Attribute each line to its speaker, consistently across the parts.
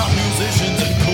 Speaker 1: about musicians and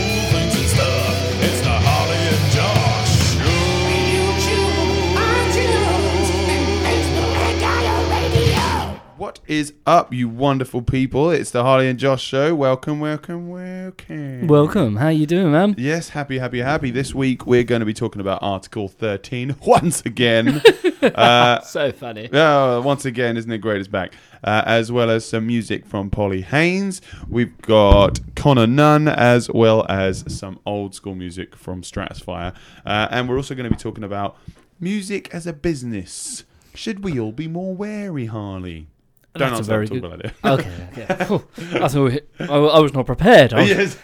Speaker 2: What is up, you wonderful people? It's the Harley and Josh show. Welcome, welcome, welcome.
Speaker 3: Welcome. How you doing, man?
Speaker 2: Yes, happy, happy, happy. This week we're going to be talking about Article 13 once again. uh,
Speaker 3: So funny.
Speaker 2: oh, once again, isn't it great? It's back. Uh, as well as some music from Polly Haynes. We've got Conner Nunn, as well as some old school music from Stratosfire. Uh, and we're also going to be talking about music as a business. Should we all be more wary, Harley? Don't
Speaker 3: That's a very good-
Speaker 2: idea.
Speaker 3: Okay. okay. Phew. Thought we- I, I was not prepared. I was-
Speaker 2: yes.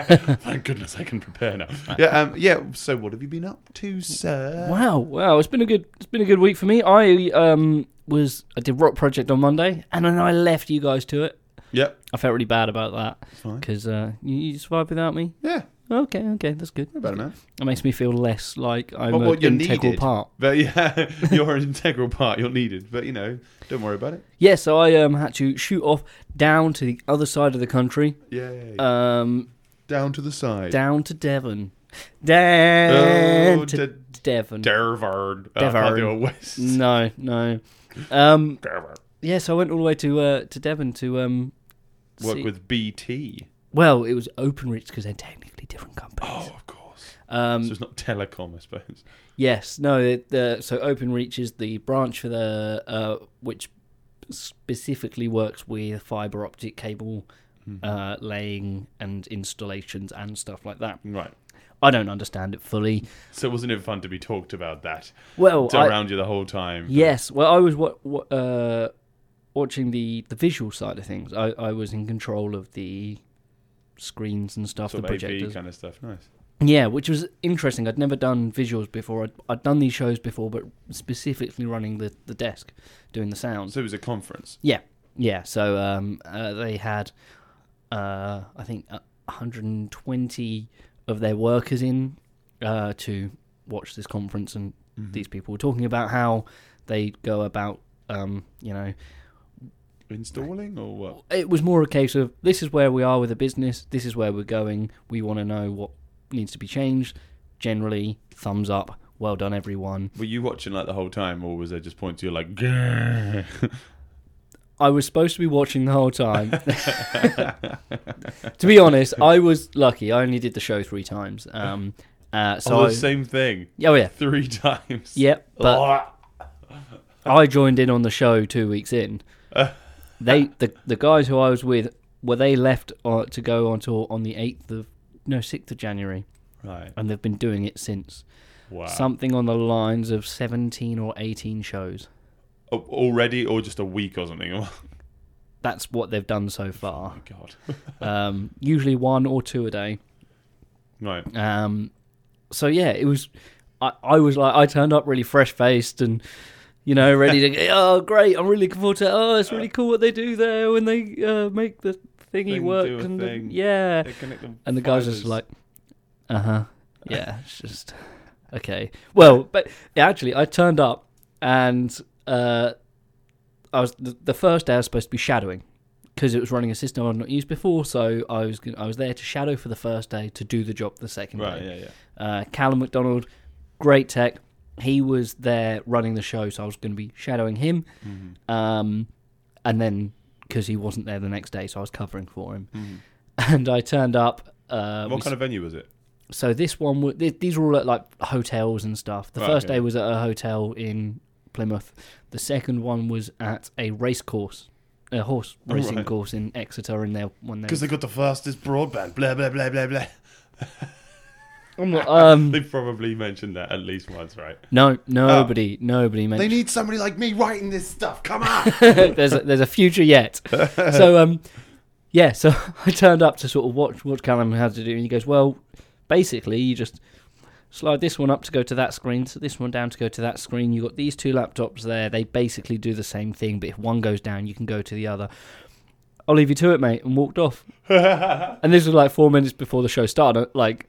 Speaker 2: Thank goodness I can prepare now. Yeah, um, yeah. So, what have you been up to, sir?
Speaker 3: Wow. Wow. It's been a good. It's been a good week for me. I um was I did Rock Project on Monday, and then I left you guys to it.
Speaker 2: Yep.
Speaker 3: I felt really bad about that
Speaker 2: Fine.
Speaker 3: because uh, you, you survived without me.
Speaker 2: Yeah.
Speaker 3: Okay. Okay. That's good.
Speaker 2: About man.
Speaker 3: It makes me feel less like I'm
Speaker 2: Well, well,
Speaker 3: an
Speaker 2: you're
Speaker 3: integral
Speaker 2: needed.
Speaker 3: part.
Speaker 2: But yeah, you're an integral part. You're needed. But you know, don't worry about it.
Speaker 3: Yeah. So I um had to shoot off down to the other side of the country.
Speaker 2: Yay.
Speaker 3: Um,
Speaker 2: Down to the side.
Speaker 3: down to Devon. Down
Speaker 2: Oh,
Speaker 3: to
Speaker 2: to
Speaker 3: Devon.
Speaker 2: Dervard. Oh, I can't do a West.
Speaker 3: No, no. Um,
Speaker 2: Dervard.
Speaker 3: yeah, so I went all the way to uh, to Devon to um,
Speaker 2: Work
Speaker 3: see-
Speaker 2: with BT.
Speaker 3: Well, it was OpenReach because they're different companies.
Speaker 2: Oh, of course.
Speaker 3: um,
Speaker 2: so it's not telecom, I suppose.
Speaker 3: yes, no. It, so OpenReach is the branch for the uh, which specifically works with fiber optic cable
Speaker 2: Hmm.
Speaker 3: uh, laying and installations and stuff like that.
Speaker 2: Right.
Speaker 3: I don't understand it fully.
Speaker 2: So wasn't it fun to be talked about that
Speaker 3: Well,
Speaker 2: to
Speaker 3: I,
Speaker 2: around you the whole time?
Speaker 3: Yes. Well, I was what what uh, watching the the visual side of things. I, I was in control of the screens and stuff,
Speaker 2: Sort
Speaker 3: the
Speaker 2: of AV
Speaker 3: projectors.
Speaker 2: kind of stuff. Nice.
Speaker 3: Yeah, which was interesting. I'd never done visuals before. I'd, I'd done these shows before, but specifically running the, the desk, doing the sounds.
Speaker 2: So it was a conference.
Speaker 3: Yeah, yeah. So um, uh, they had, uh, I think, uh, 120 of their workers in uh, to watch this conference, and
Speaker 2: Mm-hmm.
Speaker 3: these people were talking about how they go about, um, you know,
Speaker 2: Installing or what?
Speaker 3: it was more a case of this is where we are with the business, this is where we're going, we want to know what needs to be changed. Generally, thumbs up, well done, everyone.
Speaker 2: Were you watching like the whole time, or was there just point to you like?
Speaker 3: I was supposed to be watching the whole time. to be honest, I was lucky. I only did the show three times. Um, uh, so
Speaker 2: oh,
Speaker 3: I-
Speaker 2: same thing.
Speaker 3: oh yeah,
Speaker 2: Three times.
Speaker 3: yep. But I joined in on the show two weeks in. They the the guys who I was with were they left uh, to go on tour on the eighth of no sixth of January,
Speaker 2: Right.
Speaker 3: and they've been doing it since.
Speaker 2: Wow.
Speaker 3: Something on the lines of seventeen or eighteen shows.
Speaker 2: Oh, already, or just a week or something. Oh
Speaker 3: That's what they've done so far.
Speaker 2: my god.
Speaker 3: Um, usually one or two a day.
Speaker 2: Right.
Speaker 3: Um, so yeah, it was. I, I was like, I turned up really fresh faced and, you know, ready to. oh, great! I'm really looking forward to. It. Oh, it's really cool what they do there when they uh, make the thingy
Speaker 2: Thing,
Speaker 3: work and the- yeah. And the guys just like, uh huh, yeah, it's just okay. Well, but actually, I turned up and uh, I was the, the first day I was supposed to be shadowing because it was running a system I'd not used before. So I was I was there to shadow for the first day to do the job the second
Speaker 2: Right.
Speaker 3: day.
Speaker 2: Yeah. Yeah.
Speaker 3: Uh, Callum McDonald, great tech. He was there running the show, so I was going to be shadowing him.
Speaker 2: Mm-hmm.
Speaker 3: Um, and then because he wasn't there the next day, so I was covering for him.
Speaker 2: Mhm.
Speaker 3: And I turned up. Uh,
Speaker 2: what
Speaker 3: we
Speaker 2: kind of venue was it?
Speaker 3: so this one, these were all at like hotels and stuff. The
Speaker 2: Right,
Speaker 3: first
Speaker 2: okay.
Speaker 3: day was at a hotel in Plymouth. The second one was at a race course, a horse
Speaker 2: Oh,
Speaker 3: racing
Speaker 2: right.
Speaker 3: course in Exeter. And there, when they,
Speaker 2: Because they got the fastest broadband. Blah blah blah blah blah.
Speaker 3: I'm not- um,
Speaker 2: They probably mentioned that at least once, right?
Speaker 3: no, nobody, nobody
Speaker 2: They need somebody like me writing this stuff. Come on.
Speaker 3: there's a, there's a future yet. so um, yeah. So I turned up to sort of watch what Callum had to do, and he goes, "Well, basically, you just slide this one up to go to that screen, so this one down to go to that screen. You've got these two laptops there. They basically do the same thing, but if one goes down, you can go to the other." I'll leave you to it, mate, and walked off. and this was like four minutes before the show started. Like,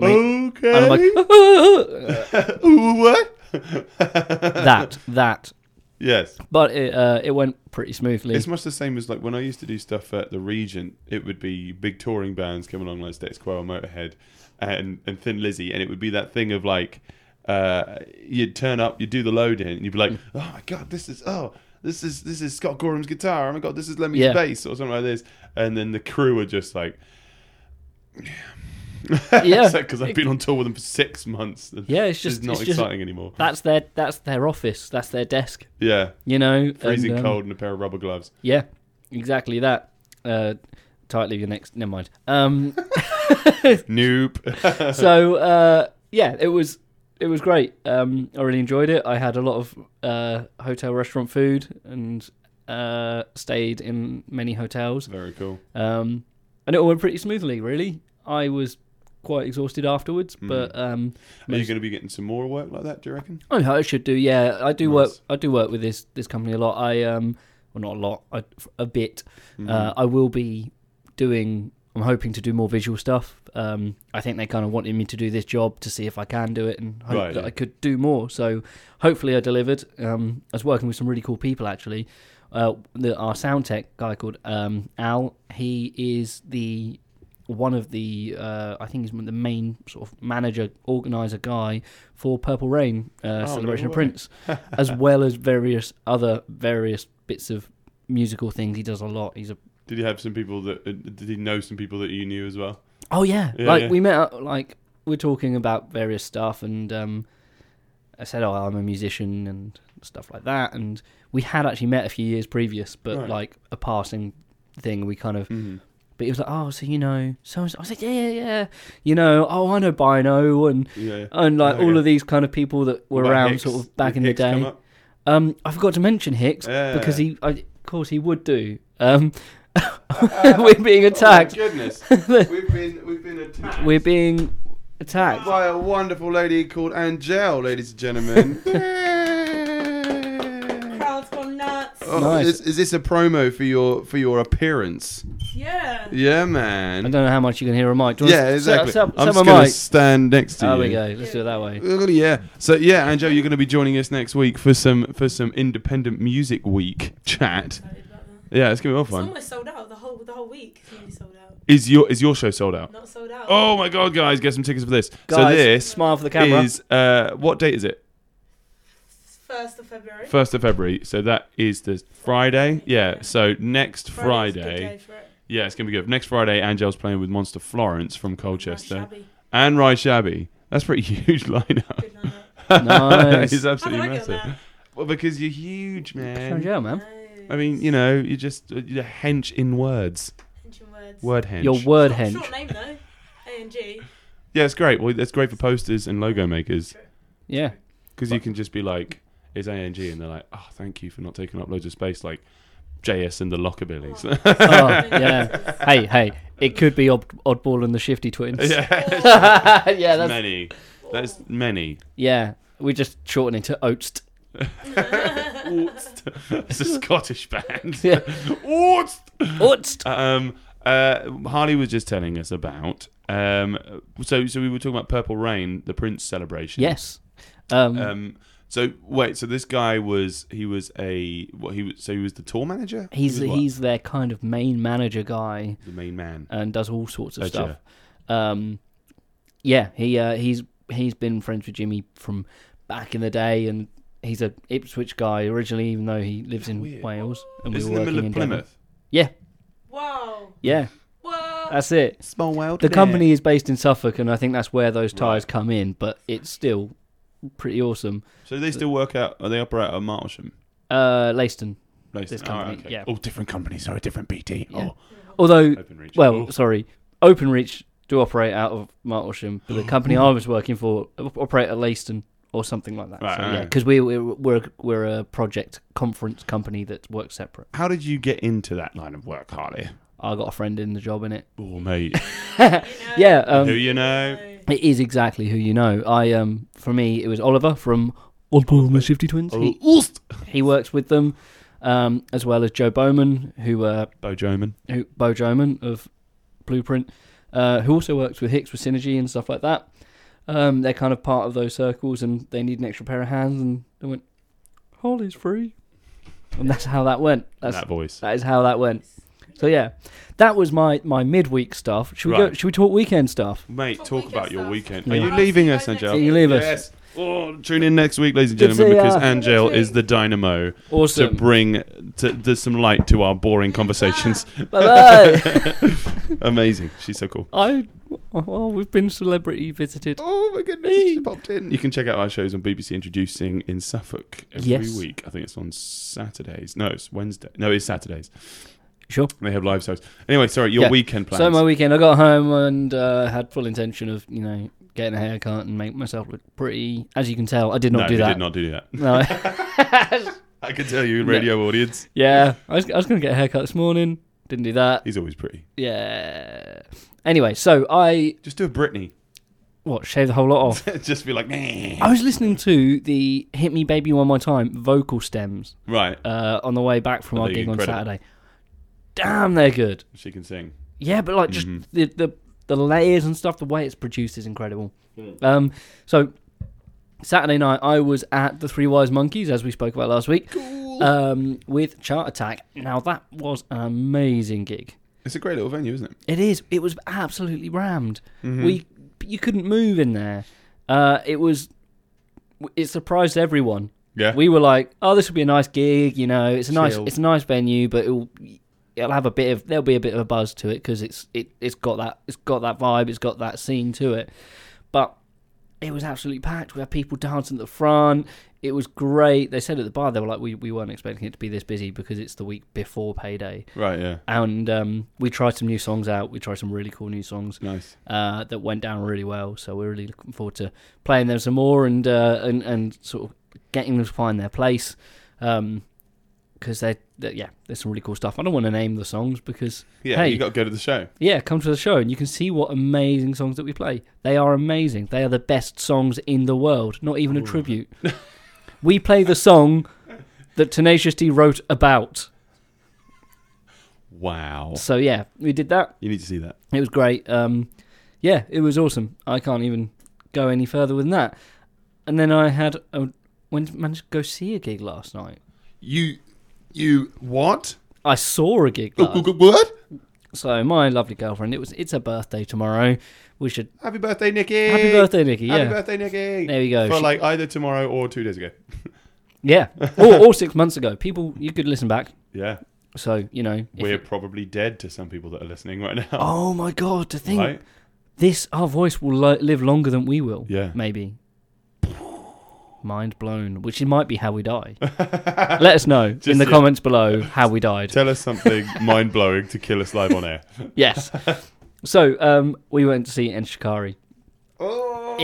Speaker 2: okay.
Speaker 3: and I'm like,
Speaker 2: Ooh, what?
Speaker 3: that that
Speaker 2: Yes.
Speaker 3: but it uh, it went pretty smoothly.
Speaker 2: It's much the same as like when I used to do stuff at the Regent. It would be big touring bands coming along like Status Quo and Motorhead and and Thin Lizzy, and it would be that thing of like uh, you'd turn up, you'd do the load in, and you'd be like, oh my god, this is oh. This is this is Scott Gorham's guitar. Oh my god, this is Lemmy's
Speaker 3: Yeah.
Speaker 2: bass or something like this. And then the crew are just like,
Speaker 3: Yeah.
Speaker 2: because I've been on tour with them for six months.
Speaker 3: Yeah, it's just-
Speaker 2: is not
Speaker 3: it's just-
Speaker 2: exciting anymore.
Speaker 3: that's their that's their office. That's their desk.
Speaker 2: Yeah,
Speaker 3: You know,
Speaker 2: freezing
Speaker 3: and, um,
Speaker 2: cold and a pair of rubber gloves.
Speaker 3: Yeah, exactly that. Uh, tightly your next. Never mind. Um,
Speaker 2: Nope.
Speaker 3: so uh, yeah, it was it was great. Um, I really enjoyed it. I had a lot of uh, hotel restaurant food and uh, stayed in many hotels.
Speaker 2: Very cool.
Speaker 3: Um, and it all went pretty smoothly. Really, I was quite exhausted afterwards, but um,
Speaker 2: Are you going to be getting some more work like that? Do you reckon?
Speaker 3: I I should do. Yeah, I do work. I do work with this this company a lot. I um, well, not a lot, I, a bit.
Speaker 2: Mm-hmm.
Speaker 3: Uh, I will be doing. I'm hoping to do more visual stuff. Um, I think they kind of wanted me to do this job to see if I can do it and hope
Speaker 2: Right,
Speaker 3: that
Speaker 2: yeah.
Speaker 3: I could do more. So hopefully I delivered. Um, I was working with some really cool people actually. Uh, the, our sound tech guy called um, Al. He is the one of the uh, I think he's the main sort of manager organizer guy for Purple Rain uh,
Speaker 2: Oh,
Speaker 3: celebration
Speaker 2: no
Speaker 3: of. Prince, as well as various other various bits of musical things. He does a lot. He's a
Speaker 2: Did he have some people that? Uh, did he know some people that you knew as well?
Speaker 3: Oh yeah,
Speaker 2: Yeah,
Speaker 3: like
Speaker 2: yeah.
Speaker 3: we met up, like we're talking about various stuff, and um, I said, "Oh, I'm a musician" and stuff like that, and we had actually met a few years previous, but
Speaker 2: Right.
Speaker 3: like a passing thing. We kind of,
Speaker 2: Mm-hmm.
Speaker 3: But he was like, "Oh, so you know?" So I was, like, "Yeah, yeah, yeah." You know, oh, I know Bino, and
Speaker 2: Yeah.
Speaker 3: and like
Speaker 2: Oh,
Speaker 3: all
Speaker 2: yeah.
Speaker 3: of these kind of people that were around
Speaker 2: Hicks?
Speaker 3: sort of back
Speaker 2: Did
Speaker 3: in the
Speaker 2: Hicks come
Speaker 3: day. Um, I forgot to mention Hicks
Speaker 2: Yeah.
Speaker 3: because he, I, of course, he would do. Um, we're being attacked.
Speaker 2: Oh goodness, we've been we've been attacked.
Speaker 3: We're being attacked.
Speaker 2: by a wonderful lady called Angel, ladies and gentlemen.
Speaker 4: Crowd's gone nuts.
Speaker 2: Oh,
Speaker 3: Nice.
Speaker 2: is, is this a promo for your for your appearance?
Speaker 4: Yeah.
Speaker 2: Yeah, man.
Speaker 3: I don't know how much you can hear a mic. Do you
Speaker 2: Yeah,
Speaker 3: want to
Speaker 2: exactly.
Speaker 3: Set, set,
Speaker 2: I'm
Speaker 3: set
Speaker 2: just
Speaker 3: my
Speaker 2: gonna
Speaker 3: mic.
Speaker 2: stand next to
Speaker 3: There
Speaker 2: you.
Speaker 3: we go. Let's do it that way.
Speaker 2: Oh, Yeah. So yeah, Angel, you're going to be joining us next week for some for some independent music week chat.
Speaker 4: Excited about that.
Speaker 2: Yeah, it's going to be all
Speaker 4: It's
Speaker 2: fun.
Speaker 4: almost sold out. The whole the whole week is nearly sold out.
Speaker 2: Is your is your show sold out?
Speaker 4: Not sold out.
Speaker 2: Oh my god, guys, get some tickets for this. so
Speaker 3: Guys,
Speaker 2: this
Speaker 3: smile for the camera.
Speaker 2: is uh what date is it?
Speaker 4: First of February.
Speaker 2: First of February. So that is the Friday. Yeah. So next
Speaker 4: Friday's a good
Speaker 2: Friday.
Speaker 4: day for it.
Speaker 2: Yeah, it's gonna be good. Next Friday, Angel's playing with Monster Florence from Colchester
Speaker 4: shabby.
Speaker 2: and Rye Shabby. That's pretty huge lineup.
Speaker 4: Good lineup.
Speaker 3: Nice.
Speaker 2: it's
Speaker 4: How
Speaker 2: absolutely
Speaker 4: did I get
Speaker 2: massive. Well, because you're huge, man.
Speaker 3: yeah, man.
Speaker 2: I mean, you know, you're just uh, you're a hench in words.
Speaker 4: Mention words.
Speaker 2: Word hench.
Speaker 3: Your word
Speaker 4: Short-
Speaker 3: hench.
Speaker 4: Short name though. A and G.
Speaker 2: Yeah, it's great. Well, it's great for posters and logo makers
Speaker 3: Yeah.
Speaker 2: because you can just be like, "It's ANG," and they're like, "Oh, thank you for not taking up loads of space." Like JS and the Lockabillies.
Speaker 3: Oh, yeah. Hey, hey. It could be odd, Oddball and the Shifty Twins.
Speaker 2: yeah,
Speaker 3: yeah, that's
Speaker 2: many. There's many.
Speaker 3: yeah. We just shorten it to Oatst.
Speaker 2: it's a Scottish band.
Speaker 3: Yeah.
Speaker 2: Ootst.
Speaker 3: Oatst.
Speaker 2: Um, uh, Harley was just telling us about. Um, so so we were talking about Purple Rain, the Prince celebration.
Speaker 3: Yes. Um,
Speaker 2: Um. So wait. So this guy was he was a what he was so he was the tour manager.
Speaker 3: He's
Speaker 2: he
Speaker 3: he's their kind of main manager guy.
Speaker 2: the main man.
Speaker 3: and does all sorts of
Speaker 2: Gotcha.
Speaker 3: stuff. Um, yeah, he uh, he's he's been friends with Jimmy from back in the day, and he's a Ipswich guy originally, even though he lives in
Speaker 2: Weird.
Speaker 3: Wales. And
Speaker 2: It's
Speaker 3: we
Speaker 2: in
Speaker 3: were
Speaker 2: the
Speaker 3: working
Speaker 2: middle of
Speaker 3: in Devon.
Speaker 2: Plymouth.
Speaker 3: Yeah,
Speaker 4: Wow.
Speaker 3: yeah,
Speaker 4: Whoa.
Speaker 3: that's it.
Speaker 2: Small world.
Speaker 3: The company is based in Suffolk, and I think that's where those ties
Speaker 2: Right.
Speaker 3: come in. But it's still pretty awesome.
Speaker 2: So they still work out. Are they operate out of Martlesham?
Speaker 3: Uh, Leiston,
Speaker 2: Leicester?
Speaker 3: This
Speaker 2: Oh, okay.
Speaker 3: yeah.
Speaker 2: Oh, different companies. Sorry, different BT.
Speaker 3: Yeah.
Speaker 2: Oh,
Speaker 3: although
Speaker 2: OpenReach.
Speaker 3: well,
Speaker 2: Oh.
Speaker 3: sorry, OpenReach do operate out of Martlesham, but the company I was working for operate at Leiston or something like that.
Speaker 2: Right,
Speaker 3: so,
Speaker 2: right,
Speaker 3: yeah,
Speaker 2: right.
Speaker 3: because we we're, we're we're a project conference company that works separate.
Speaker 2: How did you get into that line of work, Harley?
Speaker 3: I got a friend in the job in it.
Speaker 2: Oh, mate.
Speaker 3: Yeah, um,
Speaker 2: Who you know?
Speaker 3: It is exactly who you know. I um for me it was Oliver from Oddball and the Shifty Twins. He,
Speaker 2: Oh, Oost.
Speaker 3: he works with them, um, as well as Joe Bowman, who uh,
Speaker 2: Bo Joman.
Speaker 3: who Bo Joman of Blueprint, uh, who also works with Hicks with Synergy and stuff like that. Um, they're kind of part of those circles, and they need an extra pair of hands, and they went, "Holly's free." and that's how that went. That's
Speaker 2: that voice.
Speaker 3: that is how that went. So yeah, that was my my midweek stuff. Should we
Speaker 2: Right.
Speaker 3: go? Should we talk weekend stuff?
Speaker 2: Mate,
Speaker 4: Talk
Speaker 2: talk
Speaker 4: weekend
Speaker 2: about your
Speaker 4: stuff.
Speaker 2: weekend.
Speaker 3: Yeah.
Speaker 2: Are you leaving us, Angel?
Speaker 3: week. You leave us.
Speaker 2: Yes. Oh, tune in next week, ladies and
Speaker 3: Good to
Speaker 2: gentlemen,
Speaker 3: see
Speaker 2: because
Speaker 3: ya.
Speaker 2: Angel is the dynamo to bring to, there's some light to our boring conversations.
Speaker 3: Bye bye.
Speaker 2: Amazing. She's so cool.
Speaker 3: I well, we've been celebrity visited.
Speaker 2: Oh my goodness, she popped in. You can check out our shows on BBC Introducing in Suffolk every
Speaker 3: Yes.
Speaker 2: week. I think it's on Saturdays. No, it's Wednesday. No, it's Saturdays.
Speaker 3: Sure.
Speaker 2: They have live shows. Anyway, sorry, your
Speaker 3: Yeah.
Speaker 2: weekend plans.
Speaker 3: So my weekend, I got home and uh, had full intention of you know getting a haircut and make myself look pretty. As you can tell, I did not
Speaker 2: no,
Speaker 3: do
Speaker 2: you
Speaker 3: that.
Speaker 2: did not do that.
Speaker 3: No.
Speaker 2: I can tell you, radio audience.
Speaker 3: yeah, I was I was going to get a haircut this morning. Didn't do that.
Speaker 2: He's always pretty.
Speaker 3: Yeah. Anyway, so I
Speaker 2: Just do a Britney.
Speaker 3: what shave the whole lot off.
Speaker 2: Just be like, "Nah."
Speaker 3: I was listening to the "Hit Me Baby One More Time" vocal stems
Speaker 2: right.
Speaker 3: uh, on the way back from
Speaker 2: Are
Speaker 3: our
Speaker 2: they
Speaker 3: gig on
Speaker 2: incredible?
Speaker 3: Saturday. Damn, they're good.
Speaker 2: She can sing.
Speaker 3: Yeah, but like just
Speaker 2: Mhm.
Speaker 3: the, the the layers and stuff, the way it's produced is incredible. Um, so Saturday night, I was at the Three Wise Monkeys, as we spoke about last week, um, with Chart Attack. Now that was an amazing gig.
Speaker 2: It's a great little venue, isn't it?
Speaker 3: It is. It was absolutely rammed.
Speaker 2: Mhm.
Speaker 3: We you couldn't move in there. Uh, it was. It surprised everyone.
Speaker 2: Yeah.
Speaker 3: We were like, "Oh, this will be a nice gig. You know, it's a nice, it's a nice venue, but it'll, it'll have a bit of, there'll be a bit of a buzz to it because it's, it, it's got that, it's got that vibe, it's got that scene to it." But it was absolutely packed. We had people dancing at the front. It was great. They said at the bar, they were like, "We, we weren't expecting it to be this busy because it's the week before payday."
Speaker 2: right. Yeah.
Speaker 3: And um, we tried some new songs out. We tried some really cool new songs
Speaker 2: Nice.
Speaker 3: uh, that went down really well. So we're really looking forward to playing them some more and uh, and and sort of getting them to find their place. Because they, they, yeah, there's some really cool stuff. I don't want to name the songs because
Speaker 2: Yeah.
Speaker 3: Hey.
Speaker 2: You got to go to the show.
Speaker 3: yeah, come to the show and you can see what amazing songs that we play. They are amazing. They are the best songs in the world. Not even a tribute. we play the song that Tenacious D wrote about.
Speaker 2: Wow.
Speaker 3: So yeah, we did that.
Speaker 2: You need to see that.
Speaker 3: It was great. Um, yeah, it was awesome. I can't even go any further than that. And then I had a, went managed to go see a gig last night.
Speaker 2: You. You what?
Speaker 3: I saw a gig.
Speaker 2: Oh, What?
Speaker 3: so my lovely girlfriend. It was it's her birthday tomorrow. We should
Speaker 2: Happy birthday, Nikki.
Speaker 3: happy birthday, Nikki.
Speaker 2: Happy birthday, Nikki.
Speaker 3: there we go.
Speaker 2: For
Speaker 3: She-
Speaker 2: like either tomorrow or two days ago.
Speaker 3: yeah, or, or six months ago. People, you could listen back.
Speaker 2: Yeah.
Speaker 3: So you know, if
Speaker 2: We're
Speaker 3: you-
Speaker 2: probably dead to some people that are listening right now.
Speaker 3: oh my god, to think
Speaker 2: Right?
Speaker 3: this our voice will li- live longer than we will.
Speaker 2: Yeah.
Speaker 3: maybe. Mind blown, which it might be how we die. Let us know in the
Speaker 2: yeah.
Speaker 3: comments below how we died.
Speaker 2: Tell us something mind blowing to kill us live on air.
Speaker 3: Yes. so um, we went to see Enter Shikari.
Speaker 2: Oh.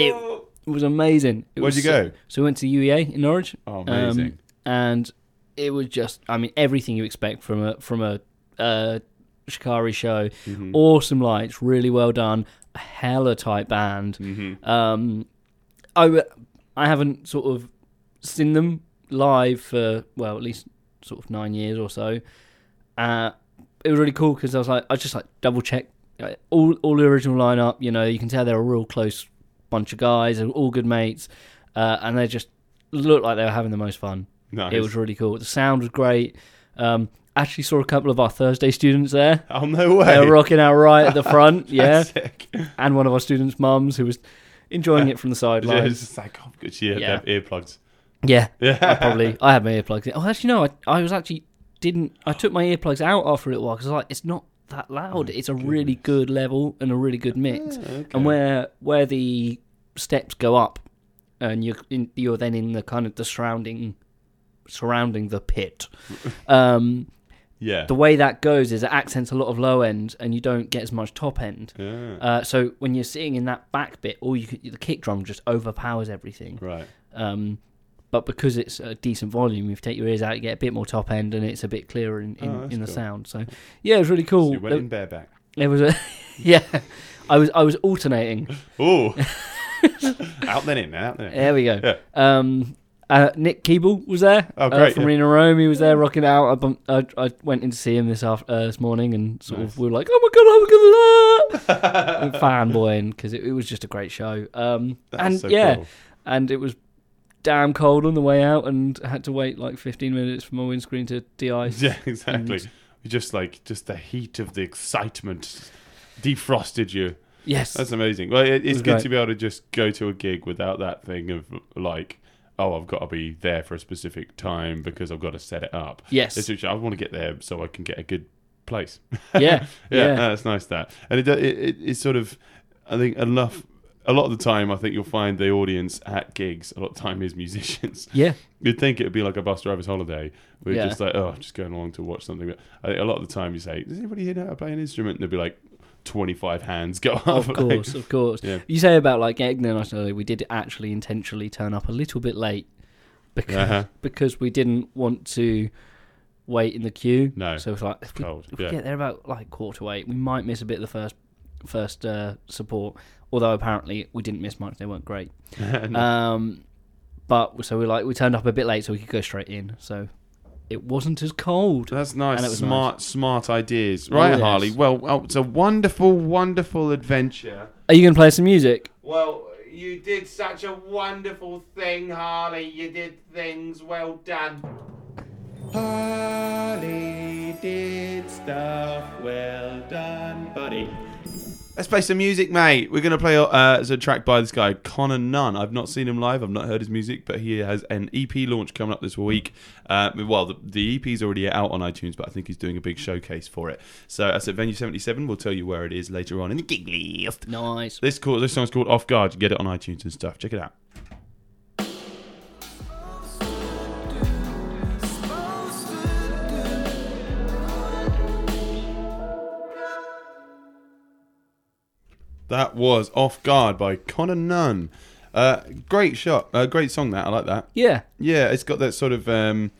Speaker 3: It was amazing. It
Speaker 2: Where'd
Speaker 3: was
Speaker 2: you go?
Speaker 3: So we went to UEA in Norwich,
Speaker 2: Oh, amazing.
Speaker 3: um, and it was just, I mean, everything you expect from a from a uh, Shikari show.
Speaker 2: Mhm.
Speaker 3: Awesome lights, really well done. A hella tight band.
Speaker 2: Mhm.
Speaker 3: Um, I I haven't sort of seen them live for well at least sort of nine years or so. Uh, it was really cool because I was like I just like double check all all the original lineup. You know, you can tell they're a real close bunch of guys, they're all good mates, uh, and they just looked like they were having the most fun.
Speaker 2: Nice.
Speaker 3: It was really cool. The sound was great. Um, actually saw a couple of our Thursday students there.
Speaker 2: oh, no way.
Speaker 3: They were rocking out right at the front, yeah,
Speaker 2: Sick.
Speaker 3: and one of our students' mums who was enjoying it from the sidelines.
Speaker 2: It's just like, oh, good. She
Speaker 3: Yeah.
Speaker 2: to have earplugs.
Speaker 3: Yeah,
Speaker 2: Yeah.
Speaker 3: I probably I had my earplugs in. Oh, actually, no, I, I was actually didn't. I took my earplugs out after a little while because I was like, it's not that loud. it's a really good level and a really good mix.
Speaker 2: Oh, okay.
Speaker 3: And where where the steps go up, and you're in, you're then in the kind of the surrounding surrounding the pit. Um,
Speaker 2: Yeah.
Speaker 3: the way that goes is it accents a lot of low end, and you don't get as much top end.
Speaker 2: yeah.
Speaker 3: Uh, so when you're sitting in that back bit, all you could, the kick drum just overpowers everything.
Speaker 2: right.
Speaker 3: Um, but because it's a decent volume, if you take your ears out, you get a bit more top end, and it's a bit clearer in, in,
Speaker 2: Oh,
Speaker 3: in the
Speaker 2: cool.
Speaker 3: sound. So yeah, it was really
Speaker 2: So
Speaker 3: cool.
Speaker 2: you went
Speaker 3: There,
Speaker 2: in bareback.
Speaker 3: there was a yeah, I was I was alternating.
Speaker 2: Oh. out then in, out then in.
Speaker 3: There we go.
Speaker 2: Yeah.
Speaker 3: Um, uh, Nick Keeble was there.
Speaker 2: Oh,
Speaker 3: uh,
Speaker 2: great,
Speaker 3: from
Speaker 2: yeah.
Speaker 3: Rena Rome, he was there rocking out. I, I, I went in to see him this after, uh, this morning, and sort
Speaker 2: Nice.
Speaker 3: of we were like, "Oh my god, oh my god!" fanboying because it, it was just a great show. Um, and
Speaker 2: so
Speaker 3: yeah,
Speaker 2: cool.
Speaker 3: and it was damn cold on the way out, and I had to wait like 15 minutes for my windscreen to de-ice.
Speaker 2: Yeah, exactly. Just like just the heat of the excitement defrosted you.
Speaker 3: Yes.
Speaker 2: That's amazing. Well, it, it's
Speaker 3: was
Speaker 2: good
Speaker 3: great.
Speaker 2: to be able to just go to a gig without that thing of like, oh, I've got to be there for a specific time because I've got to set it up.
Speaker 3: yes.
Speaker 2: It's I want to get there so I can get a good place.
Speaker 3: yeah.
Speaker 2: yeah,
Speaker 3: Yeah.
Speaker 2: it's nice that, and it, it, it it's sort of, I think enough. A lot of the time, I think you'll find the audience at gigs. A lot of time is musicians.
Speaker 3: Yeah.
Speaker 2: You'd think it would be like a bus driver's holiday. We're
Speaker 3: Yeah.
Speaker 2: just like, oh, just going along to watch something. But I think a lot of the time, you say, "Does anybody here know how to play an instrument?" And they'll be like, twenty-five hands go up.
Speaker 3: Of
Speaker 2: like-
Speaker 3: course, of course.
Speaker 2: Yeah.
Speaker 3: You say about like Egner night earlier, we did actually intentionally turn up a little bit late because
Speaker 2: Uh-huh.
Speaker 3: because we didn't want to wait in the queue.
Speaker 2: No,
Speaker 3: So it's like if we,
Speaker 2: cold.
Speaker 3: if we get there about like quarter to eight, we might miss a bit of the first first uh, support. Although apparently we didn't miss much; they weren't great.
Speaker 2: No.
Speaker 3: Um, but so we like we turned up a bit late so we could go straight in. So it wasn't as cold.
Speaker 2: That's nice.
Speaker 3: And it was
Speaker 2: smart, smart ideas. Right, oh,
Speaker 3: yes.
Speaker 2: Harley. Well, oh, it's a wonderful, wonderful adventure.
Speaker 3: Are you gonna play some music?
Speaker 2: Well, you did such a wonderful thing, Harley. You did things well done. Harley did stuff well done, buddy. Let's play some music, mate. We're going to play uh, a track by this guy, Conner Nunn. I've not seen him live. I've not heard his music, but he has an EP launch coming up this week. Uh, well, the, the EP is already out on iTunes, but I think he's doing a big showcase for it. So that's at Venue 77. We'll tell you where it is later on in the gig list.
Speaker 3: Nice.
Speaker 2: This call, this song's called Off Guard. You get it on iTunes and stuff. Check it out. That was Off Guard by Conner Nunn. Uh, great shot. Uh, great song, that. I like that.
Speaker 3: Yeah.
Speaker 2: Yeah, it's got that sort of um,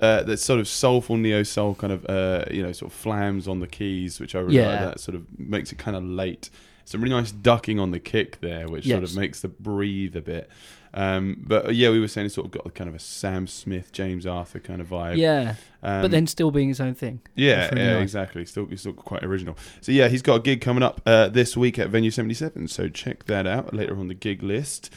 Speaker 2: uh, that sort of soulful neo soul kind of uh, you know sort of flams on the keys, which I really
Speaker 3: Yeah.
Speaker 2: like. That sort of makes it kind of late. Some really nice ducking on the kick there, which sort of makes the breathe a bit. Um, but uh, yeah, we were saying it's sort of got kind of a Sam Smith, James Arthur kind of vibe.
Speaker 3: Yeah.
Speaker 2: um,
Speaker 3: but then still being his own thing.
Speaker 2: yeah,
Speaker 3: really
Speaker 2: yeah,
Speaker 3: nice.
Speaker 2: exactly. Still, it's still quite original. So yeah, he's got a gig coming up uh, this week at Venue Seventy Seven. So check that out later on the gig list.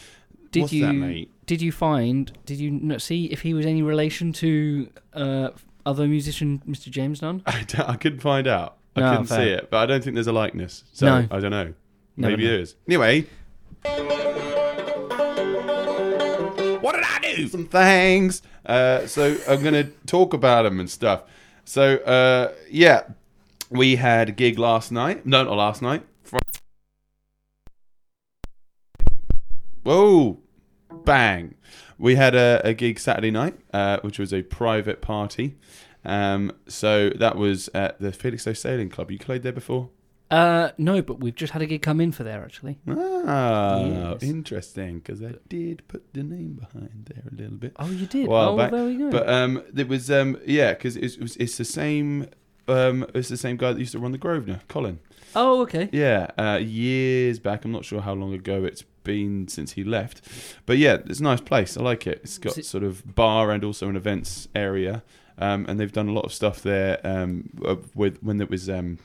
Speaker 3: Did
Speaker 2: What's
Speaker 3: you
Speaker 2: that, mate?
Speaker 3: did you find did you not see if he was any relation to uh, other musician Mr. James Nunn?
Speaker 2: I, d- I couldn't find out. I
Speaker 3: No,
Speaker 2: couldn't
Speaker 3: fair.
Speaker 2: see it, but I don't think there's a likeness. So
Speaker 3: No.
Speaker 2: I don't know.
Speaker 3: Never
Speaker 2: Maybe
Speaker 3: know.
Speaker 2: there is. Anyway. What did I do? Some things. Uh, so I'm going to talk about them and stuff. So, uh, yeah, we had a gig last night. No, not last night. Fri- Whoa. Bang. We had a, a gig Saturday night, uh, which was a private party. Um, so that was at the Felixstowe Sailing Club. You played there before?
Speaker 3: Uh, no, but we've just had a gig come in for there actually.
Speaker 2: Ah,
Speaker 3: Yes.
Speaker 2: interesting. Because I did put the name behind there a little bit.
Speaker 3: Oh, you did.
Speaker 2: While
Speaker 3: oh,
Speaker 2: back.
Speaker 3: there we go.
Speaker 2: But um, it was um, yeah, because it was it's the same um, it's the same guy that used to run the Grosvenor, Colin.
Speaker 3: oh, okay.
Speaker 2: Yeah, uh, years back. I'm not sure how long ago it's been since he left, but yeah, it's a nice place. I like it. It's got
Speaker 3: it-
Speaker 2: sort of bar and also an events area, um, and they've done a lot of stuff there um, uh, with when there was um,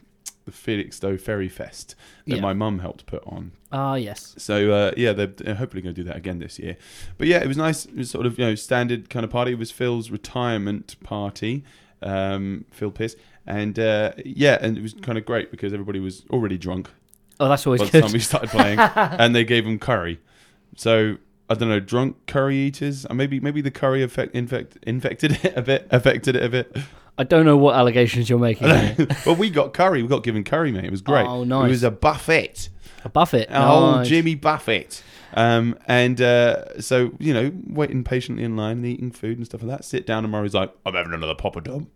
Speaker 2: the Felixstowe Ferry Fest that
Speaker 3: Yeah.
Speaker 2: my mum helped put on.
Speaker 3: Ah, yes.
Speaker 2: So uh, yeah, they're, they're hopefully going to do that again this year. But yeah, it was nice. It was sort of you know standard kind of party. It was Phil's retirement party, um, Phil Pierce, and uh, yeah, and it was kind of great because everybody was already drunk
Speaker 3: Oh, that's always
Speaker 2: by the
Speaker 3: good.
Speaker 2: time we started playing, and they gave him curry. So I don't know, drunk curry eaters. Or maybe maybe the curry effect infect, infected it a bit, affected it a bit.
Speaker 3: I don't know what allegations you're making.
Speaker 2: well, we got curry. We got given curry, mate. It was great.
Speaker 3: Oh, nice.
Speaker 2: It was a buffet.
Speaker 3: a buffet.
Speaker 2: Oh,
Speaker 3: Nice.
Speaker 2: Jimmy Buffett. Um, and uh, so, you know, waiting patiently in line and eating food and stuff like that. Sit down, and Murray's like, I'm having another poppadom.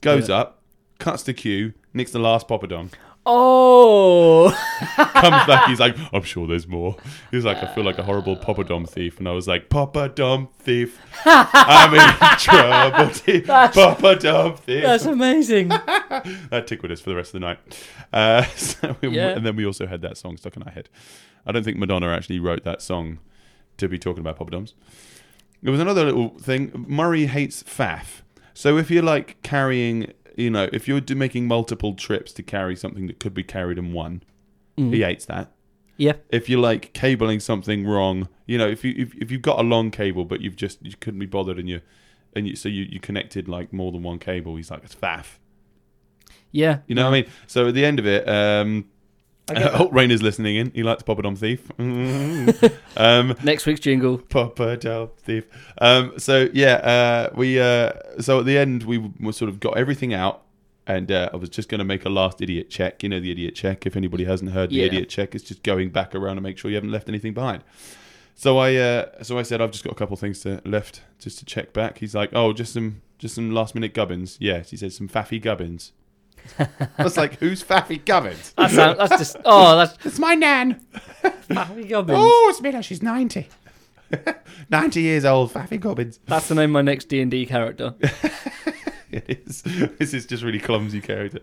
Speaker 2: Goes
Speaker 3: Yeah.
Speaker 2: up, cuts the queue, nicks the last poppadom.
Speaker 3: Oh,
Speaker 2: Comes back, he's like, I'm sure there's more. He's like, I feel like a horrible Papa poppadom thief. And I was like, Papa poppadom thief. I'm in trouble. thief. Poppadom thief.
Speaker 3: that's amazing.
Speaker 2: that tickled us for the rest of the night. Uh, so we,
Speaker 3: Yeah.
Speaker 2: And then we also had that song stuck in our head. I don't think Madonna actually wrote that song to be talking about Papa poppadoms. There was another little thing. Murray hates faff. So if you're like carrying, you know, if you're making multiple trips to carry something that could be carried in one,
Speaker 3: Mm.
Speaker 2: he hates that.
Speaker 3: Yeah.
Speaker 2: if you're like cabling something wrong, you know, if you if, if you've got a long cable but you've just you couldn't be bothered and you and you so you, you connected like more than one cable, he's like it's faff.
Speaker 3: Yeah.
Speaker 2: You know what I mean? So at the end of it, um,
Speaker 3: I get that.
Speaker 2: Holt Rain is listening in. He likes Papa Dom Thief. um,
Speaker 3: Next week's jingle.
Speaker 2: Papa Dom Thief. Um, so yeah, uh, we uh, so at the end we w- sort of got everything out. And uh, I was just going to make a last idiot check. You know the idiot check. If anybody hasn't heard the
Speaker 3: Yeah.
Speaker 2: idiot check, it's just going back around to make sure you haven't left anything behind. So I, uh, so I said I've just got a couple things to left just to check back. He's like, oh, just some, just some last minute gubbins. Yes, he said some faffy gubbins. I was like, who's faffy gubbins?
Speaker 3: That sound, that's just. Oh, that's.
Speaker 2: It's my nan.
Speaker 3: Faffy Gubbins.
Speaker 2: Oh, it's Miller. She's ninety. ninety years old. Faffy gubbins.
Speaker 3: That's the name of my next D and D character.
Speaker 2: it is. This is just really clumsy character.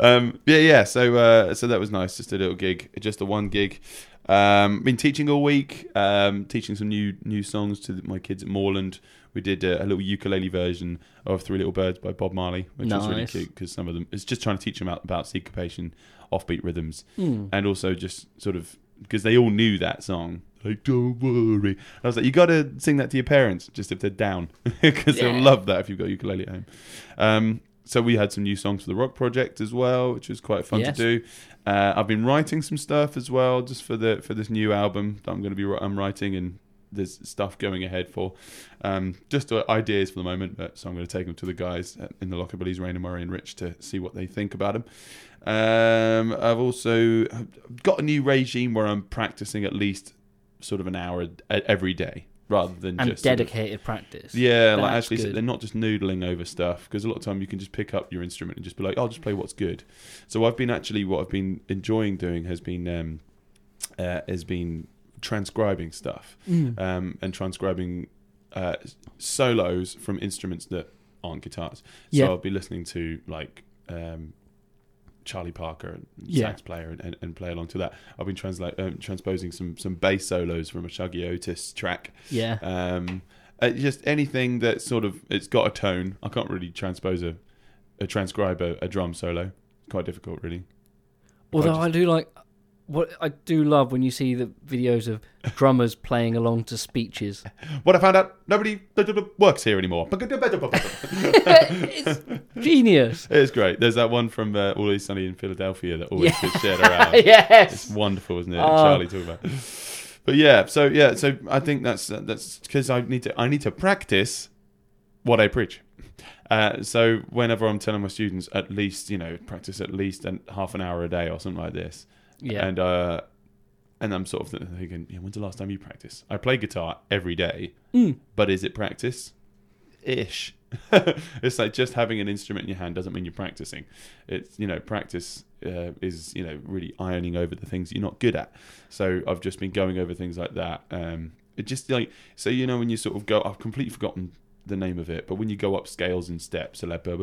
Speaker 2: Um, yeah, yeah. So, uh, so that was nice. Just a little gig, just a one gig. Um, been teaching all week. Um, teaching some new new songs to my kids at Moreland. We did uh, a little ukulele version of Three Little Birds by Bob Marley, which was really cute because some of them it's just trying to teach them out about syncopation, offbeat rhythms,
Speaker 3: Hmm.
Speaker 2: and also just sort of because they all knew that song. Like, don't worry. And I was like, you got to sing that to your parents, just if they're down, because they'll love that if you've got ukulele at home. Um, so we had some new songs for the Rock Project as well, which was quite fun
Speaker 3: Yes.
Speaker 2: to do. Uh, I've been writing some stuff as well, just for the for this new album that I'm going to be I'm writing, and there's stuff going ahead for. Um, just uh, ideas for the moment, but so I'm going to take them to the guys in the Lockabilly's, Raina Murray and Rich, to see what they think about them. Um, I've also got a new regime where I'm practicing at least sort of an hour every day, rather than
Speaker 3: And
Speaker 2: just sort of-
Speaker 3: dedicated practice.
Speaker 2: yeah, like actually, so they're not just noodling over stuff because a lot of time you can just pick up your instrument and just be like, "I'll just play what's good." So I've been actually what I've been enjoying doing has been um, uh, has been transcribing stuff
Speaker 3: Mm.
Speaker 2: um, and transcribing uh, solos from instruments that aren't guitars. So
Speaker 3: Yeah.
Speaker 2: I'll be listening to like um, Charlie Parker and
Speaker 3: Yeah.
Speaker 2: sax player and, and, and play along to that. I've been translate um, transposing some some bass solos from a Shuggie Otis track.
Speaker 3: Yeah.
Speaker 2: Um, uh, just anything that sort of it's got a tone. I can't really transpose a, a transcribe a, a drum solo. It's quite difficult, really.
Speaker 3: Although
Speaker 2: just-
Speaker 3: I do like what I do love when you see the videos of drummers playing along to speeches.
Speaker 2: What I found out, nobody works here anymore.
Speaker 3: it's genius.
Speaker 2: It's great. There's that one from uh, Always Sunny in Philadelphia that always
Speaker 3: Yeah.
Speaker 2: gets shared around.
Speaker 3: Yes, it's
Speaker 2: wonderful, isn't it?
Speaker 3: Oh.
Speaker 2: Charlie talking about. But yeah, so yeah, so I think that's that's because I need to I need to practice what I preach. Uh, so whenever I'm telling my students, at least you know, practice at least an, half an hour a day or something like this,
Speaker 3: Yeah.
Speaker 2: and uh, and I'm sort of thinking, yeah, when's the last time you practice? I play guitar every day,
Speaker 3: Mm.
Speaker 2: but is it practice? Ish. it's like just having an instrument in your hand doesn't mean you're practicing. It's you know practice uh, is you know really ironing over the things you're not good at. So I've just been going over things like that. Um, it just like so you know when you sort of go, I've completely forgotten the name of it, but when you go up scales and steps, so like
Speaker 3: Sort